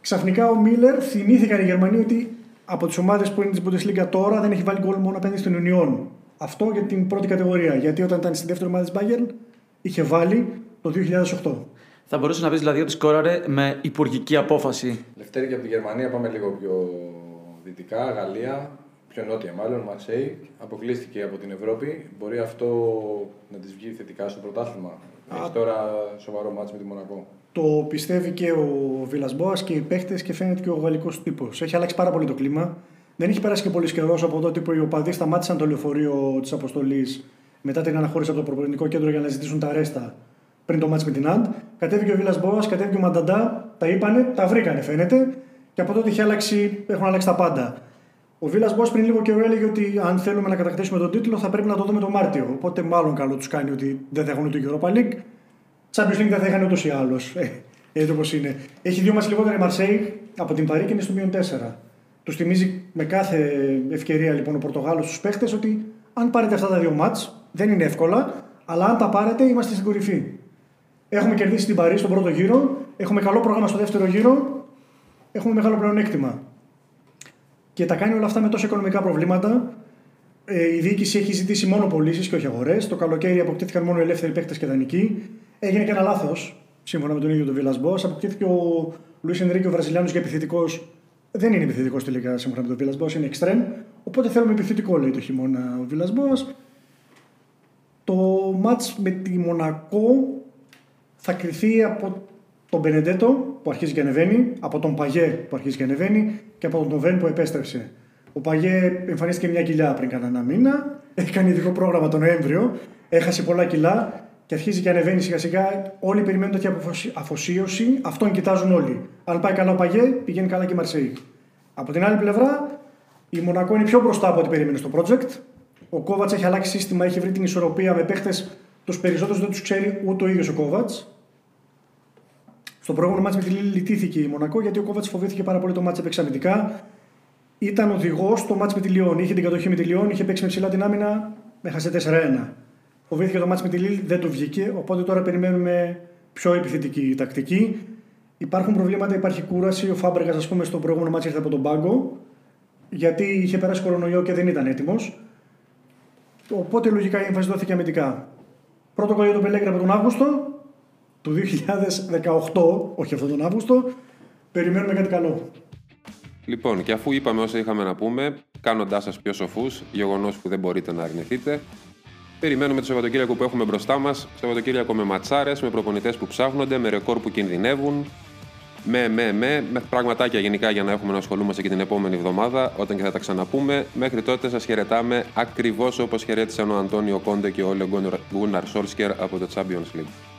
Ξαφνικά ο Μίλλερ θυμήθηκαν οι Γερμανοί ότι από τις ομάδες που είναι της Bundesliga τώρα δεν έχει βάλει γκολ μόνο απέναντι στην Union. Αυτό για την πρώτη κατηγορία. Γιατί όταν ήταν στη δεύτερη ομάδα της Bayern είχε βάλει το 2008. Θα μπορούσε να πεις δηλαδή ότι σκόραρε με υπουργική απόφαση. Λευτέρη και από τη Γερμανία πάμε λίγο πιο δυτικά, Γαλλία, πιο νότια μάλλον, Μαρσέη. Αποκλείστηκε από την Ευρώπη. Μπορεί αυτό να της βγει θετικά στο πρωτάθλημα; Έχεις τώρα σοβαρό μάτς με τη Μονακό. Το πιστεύει και ο Βιλασμπόα και οι παίχτε και φαίνεται και ο γαλλικός τύπος. Έχει αλλάξει πάρα πολύ το κλίμα. Δεν έχει περάσει και πολύς καιρός από τότε που οι οπαδοί σταμάτησαν το λεωφορείο της αποστολής μετά την αναχώρηση από το προπονητικό κέντρο για να ζητήσουν τα ρέστα πριν το μάτς με την Αντ. Κατέβηκε ο Βίλα Μπόα, κατέβηκε ο Μανταντά, τα είπανε, τα βρήκανε φαίνεται και από τότε έχει αλλάξει, έχουν αλλάξει τα πάντα. Ο Βίλας Μπόα πριν λίγο καιρό έλεγε ότι αν θέλουμε να κατακτήσουμε τον τίτλο θα πρέπει να το δούμε το Μάρτιο. Οπότε μάλλον καλό τους κάνει ότι δεν θα έχουν το Europa League. Champions League δεν θα είχαν ούτως ή άλλως. Ε, έτσι όπω είναι. Έχει δύο μα λιγότερα η Μαρσέη από την Παρή και είναι στο μείον 4. Τους θυμίζει με κάθε ευκαιρία λοιπόν ο Πορτογάλος στους παίχτες ότι αν πάρετε αυτά τα δύο μάτς, δεν είναι εύκολα, αλλά αν τα πάρετε είμαστε στην κορυφή. Έχουμε κερδίσει την Παρή στον πρώτο γύρο, έχουμε καλό πρόγραμμα στο δεύτερο γύρο, έχουμε μεγάλο πλεονέκτημα. Και τα κάνει όλα αυτά με τόσα οικονομικά προβλήματα. Ε, η διοίκηση έχει ζητήσει μόνο πωλήσεις και όχι αγορές. Το καλοκαίρι αποκτήθηκαν μόνο ελεύθεροι παίκτες και δανεικοί. Έγινε και ένα λάθος, σύμφωνα με τον ίδιο τον Βίλας Μπό. Αποκτήθηκε ο Λουίς Ενρίκη, ο Βραζιλιάνος, και επιθετικός. Δεν είναι επιθετικός τελικά, σύμφωνα με τον Βίλας Μπό, είναι εξτρέμ. Οπότε θέλουμε επιθετικό, λέει το χειμώνα ο Βίλας Μπό. Το μάτς με τη Μονακό θα κρυθεί από τον Μπενεντέτο που αρχίζει και ανεβαίνει, από τον Παγέ που αρχίζει και ανεβαίνει και από τον Τοβέν που επέστρεψε. Ο Παγέ εμφανίστηκε μια κοιλιά πριν κανένα ένα μήνα, έχει κάνει ειδικό πρόγραμμα τον Νοέμβριο, έχασε πολλά κιλά και αρχίζει και ανεβαίνει σιγά σιγά. Όλοι περιμένουν τέτοια αφοσίωση, αυτόν κοιτάζουν όλοι. Αν πάει καλά ο Παγέ, πηγαίνει καλά και η Μαρσέη. Από την άλλη πλευρά, η Μονακό είναι πιο μπροστά από ό,τι περίμενε στο project. Ο Κόβατς έχει αλλάξει σύστημα, έχει βρει την ισορροπία με παίχτες τους περισσότερους δεν τους ξέρει ούτε ο ίδιος ο Κόβατς. Στο προηγούμενο μάτσο με τη Λίλη λυτήθηκε η Μονακό γιατί ο Κόβατς φοβήθηκε πάρα πολύ το μάτσο έπαιξε αμυντικά. Ήταν οδηγός στο μάτσο με τη Λιόν. Είχε την κατοχή με τη Λιόν, είχε παίξει με ψηλά την άμυνα, έχασε 4-1. Φοβήθηκε το μάτσο με τη Λίλη, δεν το βγήκε. Οπότε τώρα περιμένουμε πιο επιθετική τακτική. Υπάρχουν προβλήματα, υπάρχει κούραση. Ο Φάμπρεγα, ας πούμε, στο προηγούμενο μάτσο ήρθε από τον πάγκο γιατί είχε περάσει κορονοϊό και δεν ήταν έτοιμος. Οπότε λογικά η έμφαση δόθηκε αμυντικά. Πρώτο κολλή το Πελέγκρα από τον Αύγουστο του 2018, όχι αυτόν τον Αύγουστο. Περιμένουμε κάτι καλό. Λοιπόν, και αφού είπαμε όσα είχαμε να πούμε, κάνοντάς σας πιο σοφούς, γεγονός που δεν μπορείτε να αρνηθείτε, περιμένουμε το Σαββατοκύριακο που έχουμε μπροστά μας. Σαββατοκύριακο με ματσάρες, με προπονητές που ψάχνονται, με ρεκόρ που κινδυνεύουν, με, με, με, με πραγματάκια γενικά για να έχουμε να ασχολούμαστε και την επόμενη εβδομάδα, όταν και θα τα ξαναπούμε. Μέχρι τότε σας χαιρετάμε ακριβώς όπως χαιρέτησαν ο Αντώνιο Κόντε και ο Όλε Γκούναρ Σόλσκερ από το Champions League.